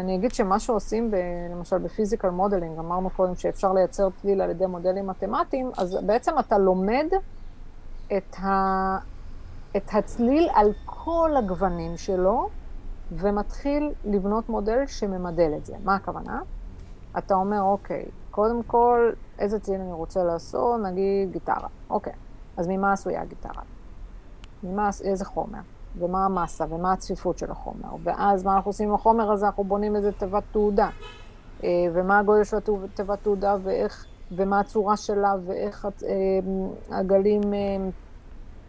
אני אגיד שמה שעושים, ב, למשל ב physical modeling, אמרנו קודם שאפשר לייצר צליל על ידי מודלים מתמטיים, אז בעצם אתה לומד את, ה, את הצליל על כל הגוונים שלו, ומתחיל לבנות מודל שממדל את זה. מה הכוונה? אתה אומר, אוקיי, קודם כל, איזה צליל אני רוצה לעשות? נגיד גיטרה. אוקיי, אז ממה עשויה הגיטרה? ממה, איזה חומר? ומה המסה, ומה הצפיפות של החומר. ואז מה אנחנו עושים עם החומר הזה? אנחנו בונים איזה תיבת תעודה. אה, ומה הגודל של תיבת תעודה, ואיך, ומה הצורה שלה, ואיך אה, הגלים, אה,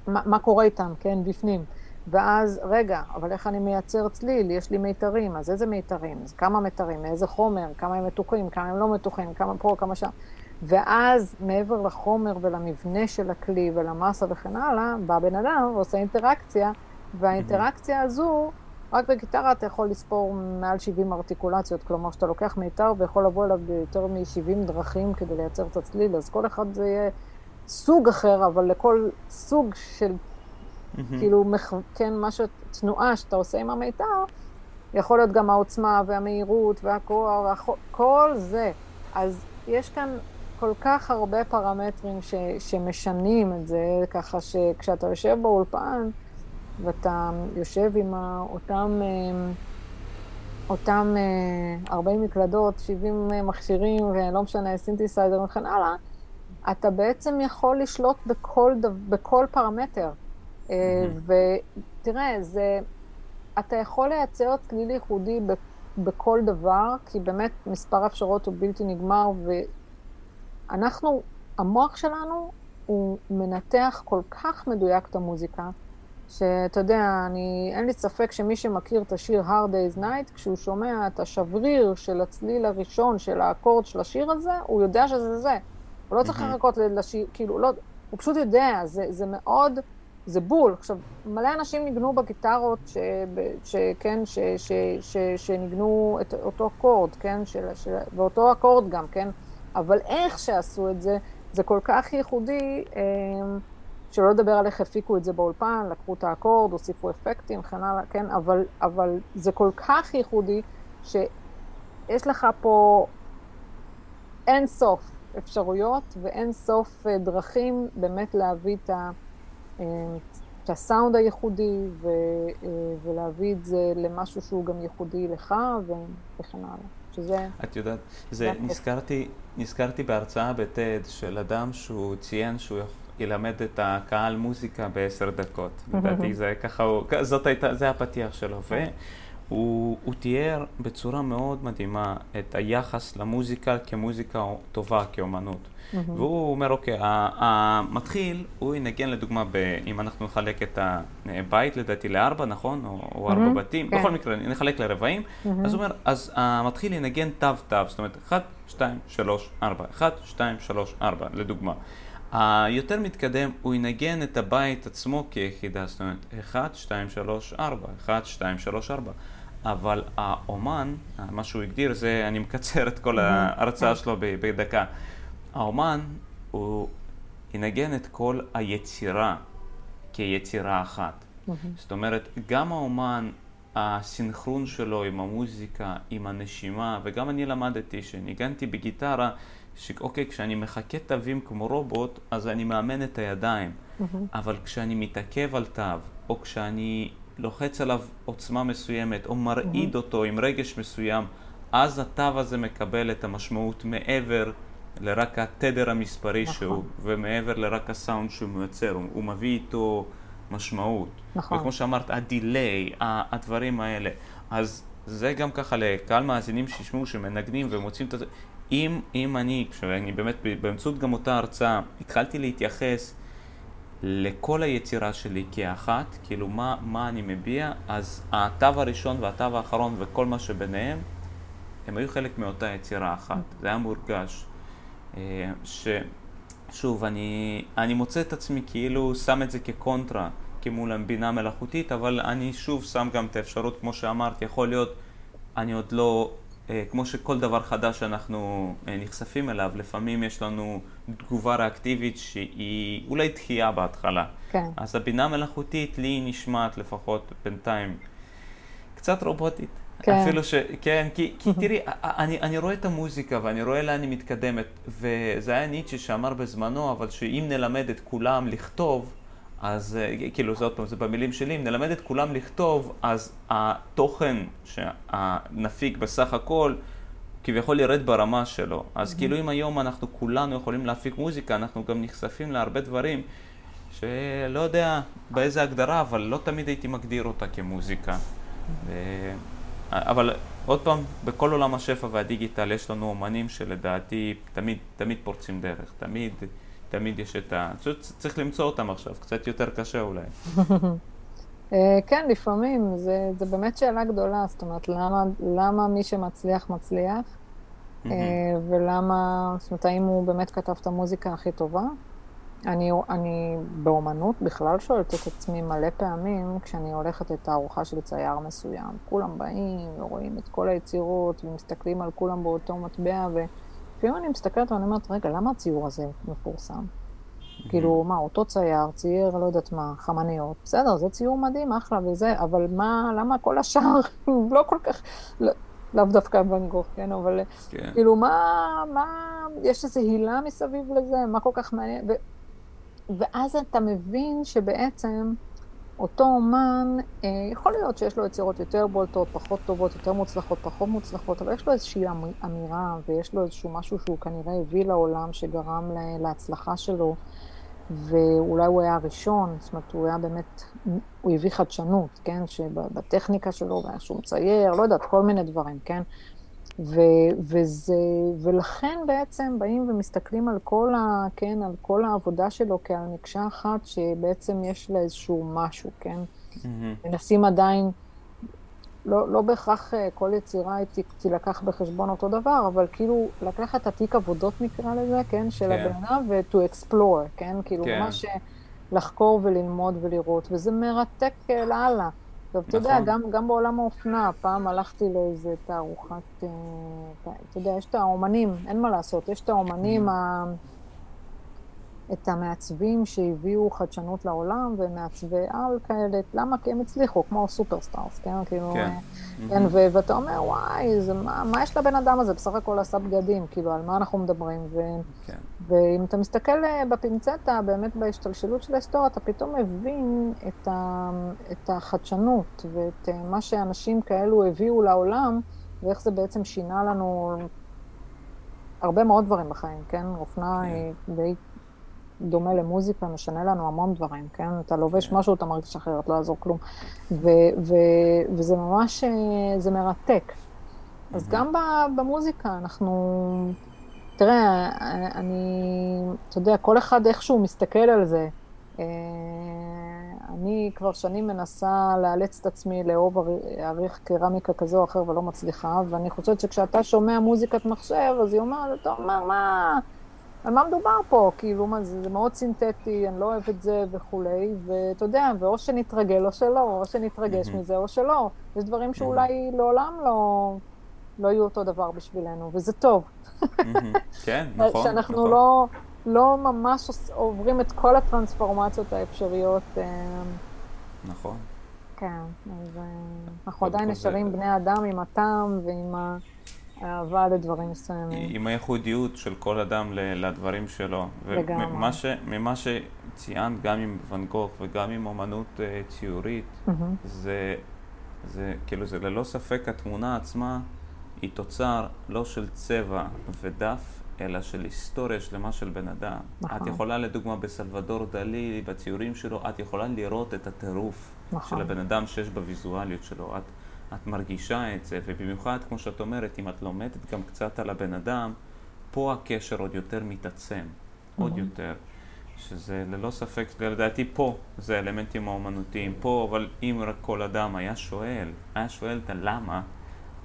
מה, מה קורה איתם, כן, בפנים. ואז, רגע, אבל איך אני מייצר צליל? יש לי מיתרים, אז איזה מיתרים? אז כמה מיתרים? מאיזה חומר? כמה הם מתוחים? כמה הם לא מתוחים? כמה פה, כמה שם? ואז, מעבר לחומר ולמבנה של הכלי ולמסה וכן הלאה, בא בן אדם ועושה אינטראקציה, והאינטראקציה הזו, רק בגיטרה אתה יכול לספור מעל 70 ארטיקולציות, כלומר שאתה לוקח מיתר ויכול לבוא אליו ביותר מ-70 דרכים כדי לייצר את הצליל, אז כל אחד זה יהיה סוג אחר, אבל לכל סוג של Mm-hmm. כאילו, כן, משהו, תנועה שאתה עושה עם המיתר, יכול להיות גם העוצמה והמהירות והכוח, כל זה. אז יש כאן כל כך הרבה פרמטרים ש, שמשנים את זה, ככה שכשאתה יושב באולפן ואתה יושב עם אותם, אה, אותם 40 אה, מקלדות, 70 מכשירים ולא משנה, סינתסייזר וכן הלאה, אתה בעצם יכול לשלוט בכל, בכל פרמטר. Mm-hmm. ותראה, זה, אתה יכול לייצר צליל ייחודי בכל דבר, כי באמת מספר האפשרות הוא בלתי נגמר, ואנחנו, המוח שלנו הוא מנתח כל כך מדויק את המוזיקה, שאתה יודע, אני, אין לי ספק שמי שמכיר את השיר Hard Day's Night, כשהוא שומע את השבריר של הצליל הראשון של האקורד של השיר הזה, הוא יודע שזה זה. הוא לא צריך לחכות לשיר, כאילו, לא, הוא פשוט יודע, זה, זה מאוד... זה בול. עכשיו, מלא אנשים ניגנו בגיטרות, ש, ש, כן, ש, ש, ש, שניגנו את אותו אקורד, כן, של, של, ואותו אקורד גם, כן, אבל איך שעשו את זה, זה כל כך ייחודי, אמ, שלא לדבר על איך הפיקו את זה באולפן, לקחו את האקורד, הוסיפו אפקטים, וכן הלאה, כן, אבל, אבל זה כל כך ייחודי, שיש לך פה אין סוף אפשרויות ואין סוף אה, דרכים באמת להביא את ה... את הסאונד הייחודי ו, אה, ולהביא את זה למשהו שהוא גם ייחודי לך וכן הלאה. שזה... את יודעת, זה נזכרתי, נזכרתי בהרצאה בטד של אדם שהוא ציין שהוא ילמד את הקהל מוזיקה בעשר דקות. לדעתי זה ככה, זאת הייתה, זה הפתיח שלו. והוא תיאר בצורה מאוד מדהימה את היחס למוזיקה כמוזיקה טובה, כאומנות. Mm-hmm. והוא אומר, אוקיי, המתחיל, הוא ינגן לדוגמה, ב, אם אנחנו נחלק את הבית לדעתי לארבע, נכון? או, או ארבע. בתים, כן. בכל מקרה, נחלק לרבעים, mm-hmm. אז הוא אומר, אז המתחיל ינגן תו-תו, זאת אומרת, אחת, שתיים, שלוש, ארבע, אחת, שתיים, שלוש, ארבע, לדוגמה. היותר מתקדם, הוא ינגן את הבית עצמו כיחידה, זאת אומרת, אחת, שתיים, שלוש, ארבע, אחת, שתיים, שלוש, ארבע. אבל האומן, מה שהוא הגדיר זה, אני מקצר את כל ההרצאה שלו בדקה. האומן הוא ינגן את כל היצירה כיצירה אחת. Mm-hmm. זאת אומרת, גם האומן, הסינכרון שלו עם המוזיקה, עם הנשימה, וגם אני למדתי שניגנתי בגיטרה, שאוקיי, כשאני מחכה תווים כמו רובוט, אז אני מאמן את הידיים. Mm-hmm. אבל כשאני מתעכב על תו, או כשאני לוחץ עליו עוצמה מסוימת, או מרעיד mm-hmm. אותו עם רגש מסוים, אז התו הזה מקבל את המשמעות מעבר לרק התדר המספרי נכון. שהוא, ומעבר לרק הסאונד שהוא מייצר, הוא, הוא מביא איתו משמעות. נכון. וכמו שאמרת, הדיליי, הדברים האלה. אז זה גם ככה לקהל מאזינים שישמעו, שמנגנים ומוצאים את זה. אם, אם אני, כשאני באמת באמצעות גם אותה הרצאה, התחלתי להתייחס לכל היצירה שלי כאחת, כאילו מה, מה אני מביע, אז התו הראשון והתו האחרון וכל מה שביניהם, הם היו חלק מאותה יצירה אחת. זה היה מורגש. אה, ששוב, אני, אני מוצא את עצמי כאילו שם את זה כקונטרה, כמול הבינה מלאכותית, אבל אני שוב שם גם את האפשרות, כמו שאמרת, יכול להיות, אני עוד לא כמו שכל דבר חדש שאנחנו נחשפים אליו, לפעמים יש לנו תגובה ריאקטיבית שהיא אולי דחייה בהתחלה. כן. אז הבינה המלאכותית לי נשמעת לפחות בינתיים קצת רובוטית. כן. אפילו ש... כן, כי, כי תראי, אני, אני רואה את המוזיקה ואני רואה לאן היא מתקדמת, וזה היה ניטשה שאמר בזמנו, אבל שאם נלמד את כולם לכתוב, אז כאילו זה עוד פעם, זה במילים שלי, אם נלמד את כולם לכתוב, אז התוכן שנפיק בסך הכל, כביכול ירד ברמה שלו. אז. כאילו אם היום אנחנו כולנו יכולים להפיק מוזיקה, אנחנו גם נחשפים להרבה דברים שלא יודע באיזה הגדרה, אבל לא תמיד הייתי מגדיר אותה כמוזיקה. ו... אבל עוד פעם, בכל עולם השפע והדיגיטל יש לנו אומנים שלדעתי תמיד, תמיד פורצים דרך, תמיד, תמיד יש את ה... צריך למצוא אותם עכשיו, קצת יותר קשה אולי. <laughs> אה, כן, לפעמים, זה, זה באמת שאלה גדולה, זאת אומרת, למה, למה מי שמצליח מצליח, אה, ולמה, זאת אומרת, האם הוא באמת כתב את המוזיקה הכי טובה? אני, אני באומנות בכלל שואלת את עצמי מלא פעמים כשאני הולכת לתערוכה של צייר מסוים. כולם באים ורואים את כל היצירות ומסתכלים על כולם באותו מטבע ולפעמים אני מסתכלת ואני אומרת, רגע, למה הציור הזה מפורסם? כאילו, מה, אותו צייר, צייר, לא יודעת מה, חמניות, בסדר, זה ציור מדהים, אחלה וזה, אבל מה, למה כל השאר <laughs> לא כל כך, לא, לאו דווקא ואן גוך, כן, אבל כן. כאילו, מה, מה, יש איזו הילה מסביב לזה, מה כל כך מעניין, ואז אתה מבין שבעצם אותו אומן, אה, יכול להיות שיש לו יצירות יותר בולטות, פחות טובות, יותר מוצלחות, פחות מוצלחות, אבל יש לו איזושהי אמירה ויש לו איזשהו משהו שהוא כנראה הביא לעולם שגרם להצלחה שלו, ואולי הוא היה הראשון, זאת אומרת, הוא היה באמת, הוא הביא חדשנות, כן, שבטכניקה שלו, ואיך שהוא מצייר, לא יודעת, כל מיני דברים, כן? ו, וזה, ולכן בעצם באים ומסתכלים על כל, ה, כן, על כל העבודה שלו כעל מקשה אחת שבעצם יש לה איזשהו משהו, כן? Mm-hmm. מנסים עדיין, לא, לא בהכרח אה, כל יצירה תילקח בחשבון אותו דבר, אבל כאילו לקחת את התיק עבודות נקרא לזה, כן, של כן. הבן אדם ו-to explore, כן? כאילו כן. ממש אה, לחקור וללמוד ולראות, וזה מרתק אה, לאללה. טוב, אתה יודע, נכון. גם, גם בעולם האופנה, פעם הלכתי לאיזה תערוכת, אה, אתה יודע, יש את האומנים, אין מה לעשות, יש את האומנים, mm-hmm. ה, את המעצבים שהביאו חדשנות לעולם, ומעצבי על כאלה, למה? כי הם הצליחו, כמו superstars, כן? כאילו, כן, כן ו- ואתה אומר, וואי, זה, מה, מה יש לבן אדם הזה? בסך הכל עשה בגדים, כאילו, על מה אנחנו מדברים? ו- כן. ואם אתה מסתכל אה, בפינצטה, באמת בהשתלשלות של ההיסטוריה, אתה פתאום מבין את, ה, את החדשנות ואת אה, מה שאנשים כאלו הביאו לעולם, ואיך זה בעצם שינה לנו הרבה מאוד דברים בחיים, כן? אופנה כן. היא די דומה למוזיקה, משנה לנו המון דברים, כן? אתה לובש כן. משהו, אתה מרגיש אחרת, לא יעזור כלום. ו, ו, וזה ממש, אה, זה מרתק. אז גם במוזיקה אנחנו... תראה, אני, אתה יודע, כל אחד איכשהו מסתכל על זה. אה, אני כבר שנים מנסה לאלץ את עצמי לאהוב אריך קרמיקה כזו או אחר ולא מצליחה, ואני חושבת שכשאתה שומע מוזיקת מחשב, אז היא אומרת, אתה אומר, מה, על מה מדובר פה? כאילו, מה זה, זה מאוד סינתטי, אני לא אוהב את זה וכולי, ואתה יודע, ואו שנתרגל או שלא, או שנתרגש מזה או שלא. יש דברים שאולי לעולם לא, לא יהיו אותו דבר בשבילנו, וזה טוב. כן, <laughs> נכון. שאנחנו נכון. לא, לא ממש עוברים את כל הטרנספורמציות האפשריות. אה, נכון. כן, אז אה, אנחנו עדיין נשארים בני אדם עם הטעם ועם האהבה לדברים מסוימים. עם הייחודיות של כל אדם לדברים שלו. לגמרי. וממה שציינת, גם עם ואן גוך וגם עם אומנות אה, ציורית, זה, זה כאילו, זה ללא ספק התמונה עצמה. היא תוצר לא של צבע ודף, אלא של היסטוריה שלמה של בן אדם. נכון. את יכולה, לדוגמה, בסלבדור דלי, בציורים שלו, את יכולה לראות את הטירוף נכון. של הבן אדם שיש בוויזואליות שלו. את, את מרגישה את זה, ובמיוחד, כמו שאת אומרת, אם את לומדת גם קצת על הבן אדם, פה הקשר עוד יותר מתעצם, עוד mm-hmm. יותר. שזה ללא ספק, לדעתי פה זה האלמנטים האומנותיים, פה, אבל אם רק כל אדם היה שואל, היה שואל את הלמה,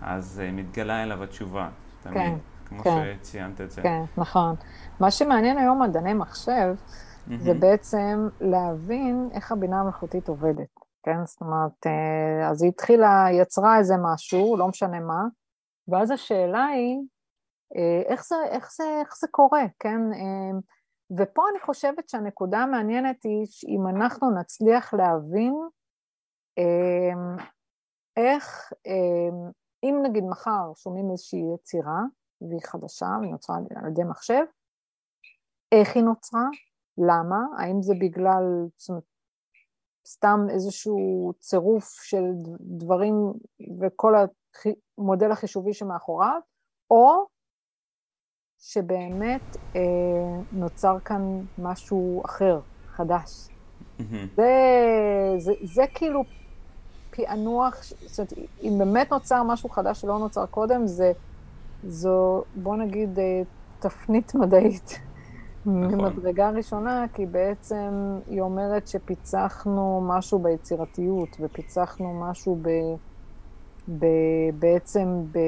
אז uh, מתגלה אליו התשובה, תמיד, כן, כמו כן, שציינת את זה. כן, נכון. מה שמעניין היום מדעני מחשב, mm-hmm. זה בעצם להבין איך הבינה המלאכותית עובדת, כן? זאת אומרת, uh, אז היא התחילה, יצרה איזה משהו, לא משנה מה, ואז השאלה היא, אה, איך זה, איך זה, איך זה קורה, כן? אה, ופה אני חושבת שהנקודה המעניינת היא שאם אנחנו נצליח להבין אה, איך, אם נגיד מחר שומעים איזושהי יצירה, והיא חדשה, היא נוצרה על ידי מחשב, איך היא נוצרה, למה, האם זה בגלל, זאת אומרת, סתם איזשהו צירוף של דברים וכל המודל החישובי שמאחוריו, או שבאמת אה, נוצר כאן משהו אחר, חדש. Mm-hmm. זה, זה, זה כאילו פענוח, זאת אומרת, אם באמת נוצר משהו חדש שלא נוצר קודם, זה, זו, בוא נגיד, אה, תפנית מדעית. נכון. ממדרגה ראשונה, כי בעצם היא אומרת שפיצחנו משהו ביצירתיות, ופיצחנו משהו ב, ב, בעצם ב,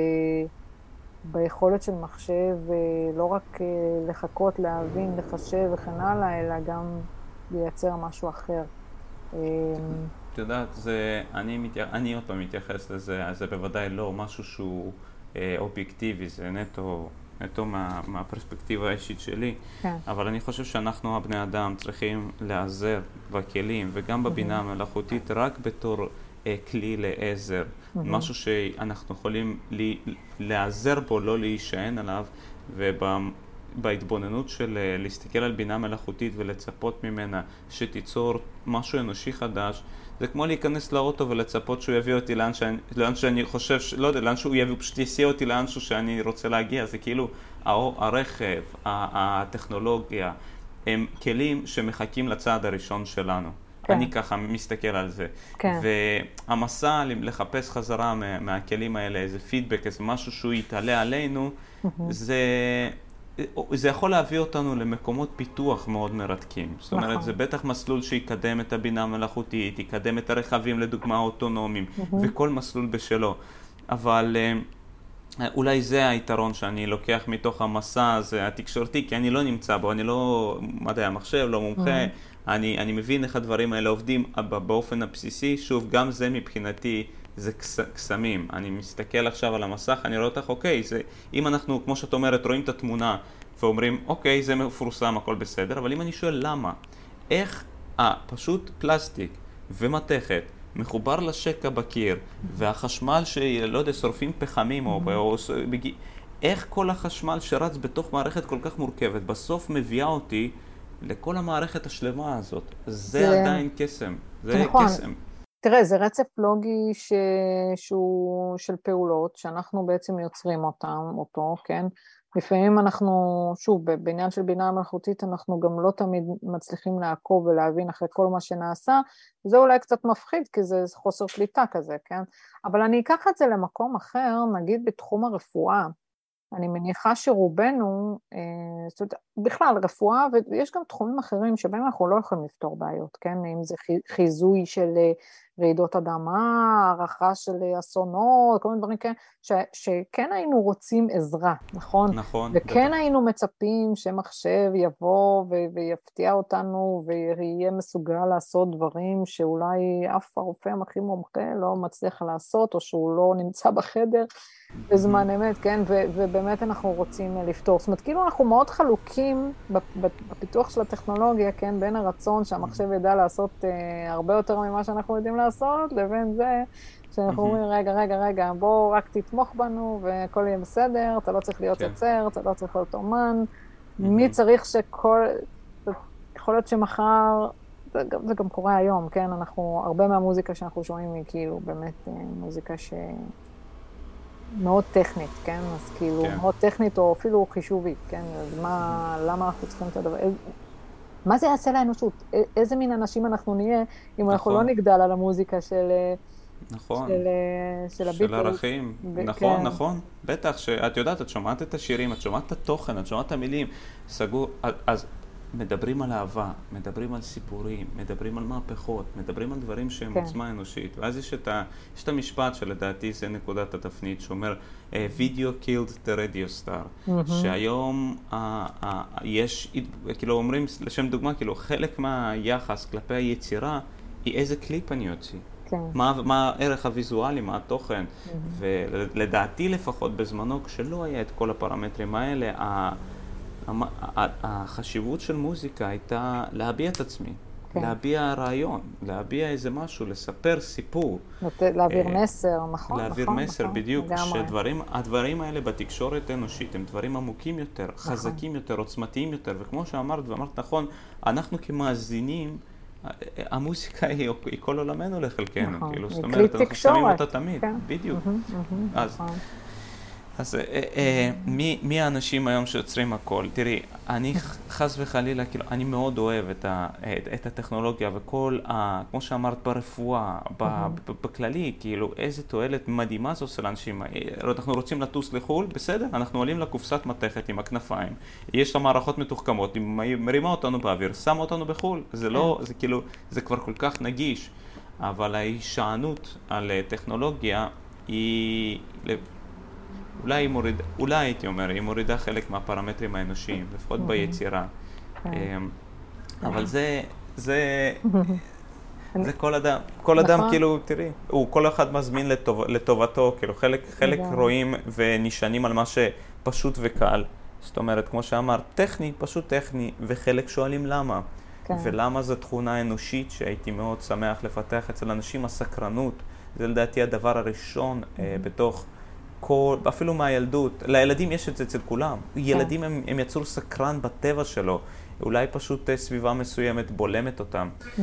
ביכולת של מחשב אה, לא רק אה, לחכות, להבין, לחשב וכן הלאה, אלא גם לייצר משהו אחר. אמ, את יודעת, זה, אני, מתייח, אני עוד פעם מתייחס לזה, זה בוודאי לא משהו שהוא אה, אובייקטיבי, זה נטו נטו מה, מהפרספקטיבה האישית שלי, כן. אבל אני חושב שאנחנו הבני אדם צריכים להיעזר בכלים וגם בבינה המלאכותית רק בתור אה, כלי לעזר, mm-hmm. משהו שאנחנו יכולים לי, להיעזר בו, לא להישען עליו, ובהתבוננות של אה, להסתכל על בינה מלאכותית ולצפות ממנה שתיצור משהו אנושי חדש, זה כמו להיכנס לאוטו ולצפות שהוא יביא אותי לאן שאני, לאן שאני חושב, לא יודע, לאן שהוא יביא, הוא פשוט יסיע אותי לאנשהו שאני רוצה להגיע, זה כאילו הרכב, הטכנולוגיה, הם כלים שמחכים לצעד הראשון שלנו. כן. אני ככה מסתכל על זה. כן. והמסע לחפש חזרה מהכלים האלה, איזה פידבק, איזה משהו שהוא יתעלה עלינו, mm-hmm. זה... זה יכול להביא אותנו למקומות פיתוח מאוד מרתקים. זאת אומרת, נכון. זה בטח מסלול שיקדם את הבינה המלאכותית, יקדם את הרכבים לדוגמה האוטונומיים, mm-hmm. וכל מסלול בשלו. אבל אה, אולי זה היתרון שאני לוקח מתוך המסע הזה התקשורתי, כי אני לא נמצא בו, אני לא מדעי המחשב, לא מומחה, mm-hmm. אני, אני מבין איך הדברים האלה עובדים באופן הבסיסי. שוב, גם זה מבחינתי... זה קסמים. אני מסתכל עכשיו על המסך, אני רואה אותך, אוקיי, זה, אם אנחנו, כמו שאת אומרת, רואים את התמונה ואומרים, אוקיי, זה מפורסם, הכל בסדר, אבל אם אני שואל למה, איך הפשוט פלסטיק ומתכת מחובר לשקע בקיר, והחשמל שלא יודע, שורפים פחמים או... או איך כל החשמל שרץ בתוך מערכת כל כך מורכבת, בסוף מביאה אותי לכל המערכת השלמה הזאת. זה, זה... עדיין קסם. זה נכון. קסם. תראה, זה רצף לוגי ש... שהוא של פעולות, שאנחנו בעצם יוצרים אותם, אותו, כן? לפעמים אנחנו, שוב, בעניין של בינה מלאכותית אנחנו גם לא תמיד מצליחים לעקוב ולהבין אחרי כל מה שנעשה, וזה אולי קצת מפחיד כי זה חוסר שליטה כזה, כן? אבל אני אקח את זה למקום אחר, נגיד בתחום הרפואה. אני מניחה שרובנו, אה, זאת אומרת, בכלל רפואה, ויש גם תחומים אחרים שבהם אנחנו לא יכולים לפתור בעיות, כן? אם זה חיזוי של אה, רעידות אדמה, הערכה של אסונות, כל מיני דברים כאלה, ש, שכן היינו רוצים עזרה, נכון? נכון. וכן בטח. היינו מצפים שמחשב יבוא ו- ויפתיע אותנו ויהיה מסוגל לעשות דברים שאולי אף הרופא הכי מומחה לא מצליח לעשות, או שהוא לא נמצא בחדר בזמן אמת, כן? ו- ובאמת אנחנו רוצים לפתור. זאת אומרת, כאילו אנחנו מאוד חלוקים בפיתוח של הטכנולוגיה, כן? בין הרצון שהמחשב ידע לעשות uh, הרבה יותר ממה שאנחנו יודעים לעשות, לבין זה שאנחנו אומרים, רגע, רגע, רגע, בוא רק תתמוך בנו והכל יהיה בסדר, אתה לא צריך להיות כן. יוצר, אתה לא צריך להיות אומן. מי צריך שכל... יכול להיות שמחר, זה גם, זה גם קורה היום, כן? אנחנו, הרבה מהמוזיקה שאנחנו שומעים היא כאילו באמת אה, מוזיקה ש... מאוד טכנית, כן? אז כאילו, כן. מאוד טכנית או אפילו חישובית, כן? אז מה, למה אנחנו צריכים את הדבר? מה זה יעשה לאנושות? איזה מין אנשים אנחנו נהיה אם נכון. אנחנו לא נגדל על המוזיקה של... נכון. של, של הביטלס. של ערכים. ב- נכון, כן. נכון. בטח, שאת יודעת, את שומעת את השירים, את שומעת את התוכן, את שומעת את המילים. סגור, אז מדברים על אהבה, מדברים על סיפורים, מדברים על מהפכות, מדברים על דברים שהם כן. עוצמה אנושית. ואז יש את, ה, יש את המשפט שלדעתי זה נקודת התפנית, שאומר, Video killed the radio star. Mm-hmm. שהיום uh, uh, יש, כאילו אומרים, לשם דוגמה, כאילו חלק מהיחס כלפי היצירה היא איזה קליפ אני אוציא. כן. מה, מה הערך הוויזואלי, מה התוכן. Mm-hmm. ולדעתי לפחות בזמנו, כשלא היה את כל הפרמטרים האלה, החשיבות של מוזיקה הייתה להביע את עצמי. כן. להביע רעיון, להביע איזה משהו, לספר סיפור. להעביר אה, מסר, נכון, להעביר נכון, מסר, נכון, בדיוק. שהדברים האלה בתקשורת האנושית הם דברים עמוקים יותר, נכון. חזקים יותר, עוצמתיים יותר, וכמו שאמרת, ואמרת נכון, אנחנו כמאזינים, המוזיקה היא, היא כל עולמנו לחלקנו, נכון. כאילו, זאת אומרת, אנחנו שמים אותה תמיד, כן. בדיוק. אז... נכון. אז אה, אה, מי, מי האנשים היום שיוצרים הכל? תראי, אני חס וחלילה, כאילו, אני מאוד אוהב את, ה, את, את הטכנולוגיה וכל, ה, כמו שאמרת, ברפואה, ב, בכללי, כאילו, איזה תועלת מדהימה זו עושה לאנשים. אה, אנחנו רוצים לטוס לחו"ל, בסדר, אנחנו עולים לקופסת מתכת עם הכנפיים, יש לה מערכות מתוחכמות, היא מרימה אותנו באוויר, שמה אותנו בחו"ל. זה לא, זה כאילו, זה כבר כל כך נגיש, אבל ההישענות על טכנולוגיה היא... אולי היא מורידה, אולי הייתי אומר, היא מורידה חלק מהפרמטרים האנושיים, לפחות אוקיי. ביצירה. כן. אמ, אבל זה, זה, <laughs> זה כל אדם, כל אדם נכון. כאילו, תראי, הוא כל אחד מזמין לטובתו, כאילו חלק, חלק רואים ונשענים על מה שפשוט וקל. זאת אומרת, כמו שאמרת, טכני, פשוט טכני, וחלק שואלים למה. כן. ולמה זו תכונה אנושית שהייתי מאוד שמח לפתח אצל אנשים, הסקרנות. זה לדעתי הדבר הראשון mm-hmm. אה, בתוך כל, אפילו מהילדות, לילדים יש את זה אצל כולם. ילדים כן. הם, הם יצור סקרן בטבע שלו, אולי פשוט אה, סביבה מסוימת בולמת אותם. Mm-hmm.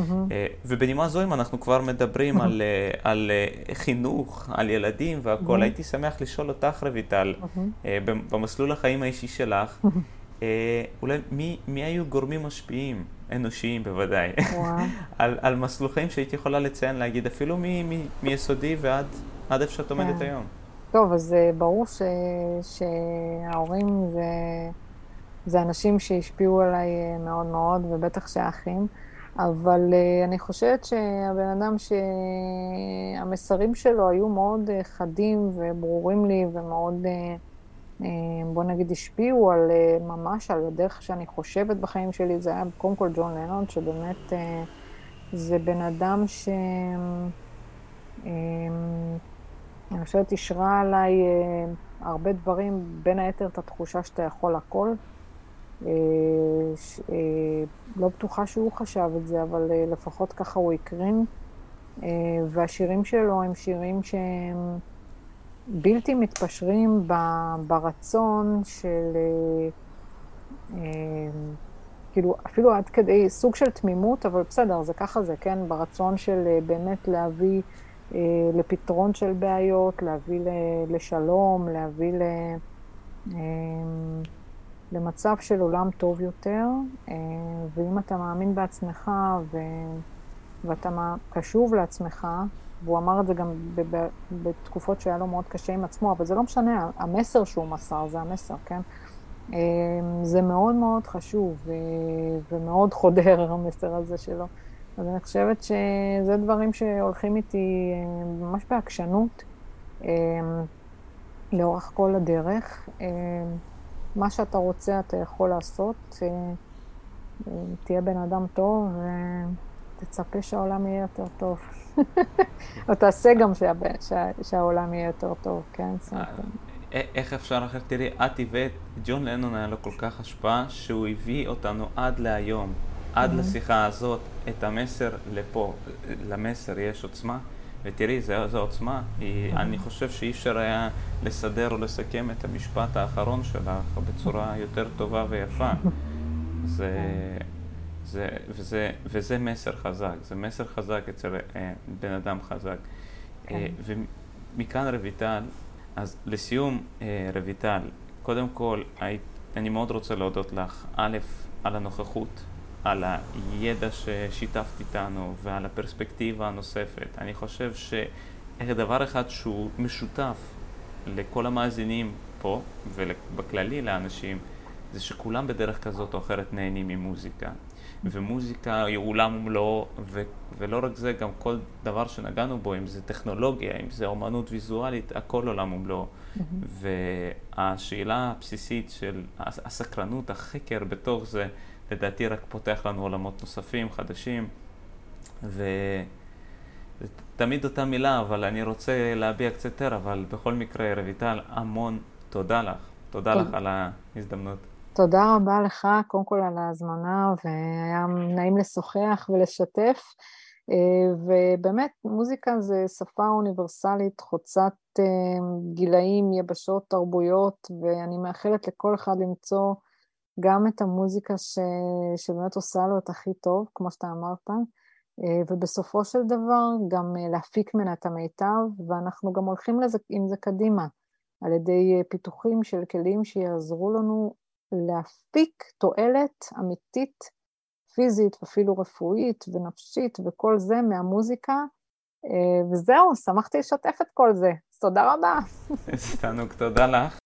ובנימה זו, אם אנחנו כבר מדברים. על, אה, על חינוך, על ילדים והכול. הייתי שמח לשאול אותך, רויטל. במסלול החיים האישי שלך. אולי מי, מי היו גורמים משפיעים, אנושיים בוודאי, <laughs> על, על מסלול חיים שהייתי יכולה לציין, להגיד אפילו מיסודי ועד איפה שאת עומדת כן. היום. טוב, אז אה, ברור ש, שההורים זה, זה אנשים שהשפיעו עליי אה, מאוד מאוד, ובטח שהאחים, אבל אה, אני חושבת שהבן אדם שהמסרים שלו היו מאוד חדים וברורים לי ומאוד, בוא נגיד, השפיעו על ממש על הדרך שאני חושבת בחיים שלי, זה היה קודם כל ג'ון לנון, שבאמת זה בן אדם ש... אני חושבת אישרה עליי אה, הרבה דברים, בין היתר את התחושה שאתה יכול הכל. אה, ש, אה, לא בטוחה שהוא חשב את זה, אבל אה, לפחות ככה הוא הקרין. אה, והשירים שלו הם שירים שהם בלתי מתפשרים ב, ברצון של... אה, אה, כאילו, אפילו עד כדי סוג של תמימות, אבל בסדר, זה ככה זה, כן? ברצון של אה, באמת להביא לפתרון של בעיות, להביא לשלום, להביא. אה, למצב של עולם טוב יותר, אה, ואם אתה מאמין בעצמך ו... ואתה קשוב לעצמך, והוא אמר את זה גם בתקופות שהיה לו מאוד קשה עם עצמו, אבל זה לא משנה, המסר שהוא מסר זה המסר, כן? זה מאוד מאוד חשוב ומאוד חודר המסר הזה שלו. אז אני חושבת שזה דברים שהולכים איתי אה, ממש בעקשנות אה, לאורך כל הדרך. אה, מה שאתה רוצה אתה יכול לעשות, תהיה בן אדם טוב ותצפה שהעולם יהיה יותר טוב. <laughs> או תעשה גם שה, שה, שהעולם יהיה יותר טוב, כן? איך אפשר אחרת? תראי, את הבאת, ג'ון לנון היה לו כל כך השפעה שהוא הביא אותנו עד להיום. עד לשיחה הזאת את המסר לפה, למסר יש עוצמה, ותראי, זו עוצמה, היא, אני חושב שאי אפשר היה לסדר או לסכם את המשפט האחרון שלך בצורה יותר טובה ויפה. <laughs> זה, זה, וזה, וזה מסר חזק, זה מסר חזק אצל אה, בן אדם חזק. אה, כן. ומכאן רויטל, אז לסיום אה, רויטל, קודם כל, אני מאוד רוצה להודות לך, א', על הנוכחות. על הידע ששיתפת איתנו ועל הפרספקטיבה הנוספת. אני חושב שדבר אחד שהוא משותף לכל המאזינים פה ובכללי לאנשים זה שכולם בדרך כזאת או אחרת נהנים ממוזיקה. ומוזיקה היא עולם ומלואו, ו- ולא רק זה, גם כל דבר שנגענו בו, אם זה טכנולוגיה, אם זה אומנות ויזואלית, הכל עולם ומלואו. Mm-hmm. והשאלה הבסיסית של הסקרנות, החקר בתוך זה, לדעתי רק פותח לנו עולמות נוספים, חדשים, ו... תמיד אותה מילה, אבל אני רוצה להביע קצת יותר, אבל בכל מקרה, רויטל, המון תודה לך. תודה לך על ההזדמנות. תודה רבה לך, קודם כל על ההזמנה, והיה נעים לשוחח ולשתף. אה, ובאמת, מוזיקה זה שפה אוניברסלית, חוצת אה, גילאים, יבשות, תרבויות, ואני מאחלת לכל אחד למצוא גם את המוזיקה ש... שבאמת עושה לו את הכי טוב, כמו שאתה אמרת, אה, ובסופו של דבר גם להפיק ממנה את המיטב, ואנחנו גם הולכים לזה, עם זה קדימה, על ידי פיתוחים של כלים שיעזרו לנו להפיק תועלת אמיתית פיזית ואפילו רפואית ונפשית וכל זה מהמוזיקה. אה, וזהו, שמחתי לשתף את כל זה. תודה רבה. איזה תענוג, תודה לך.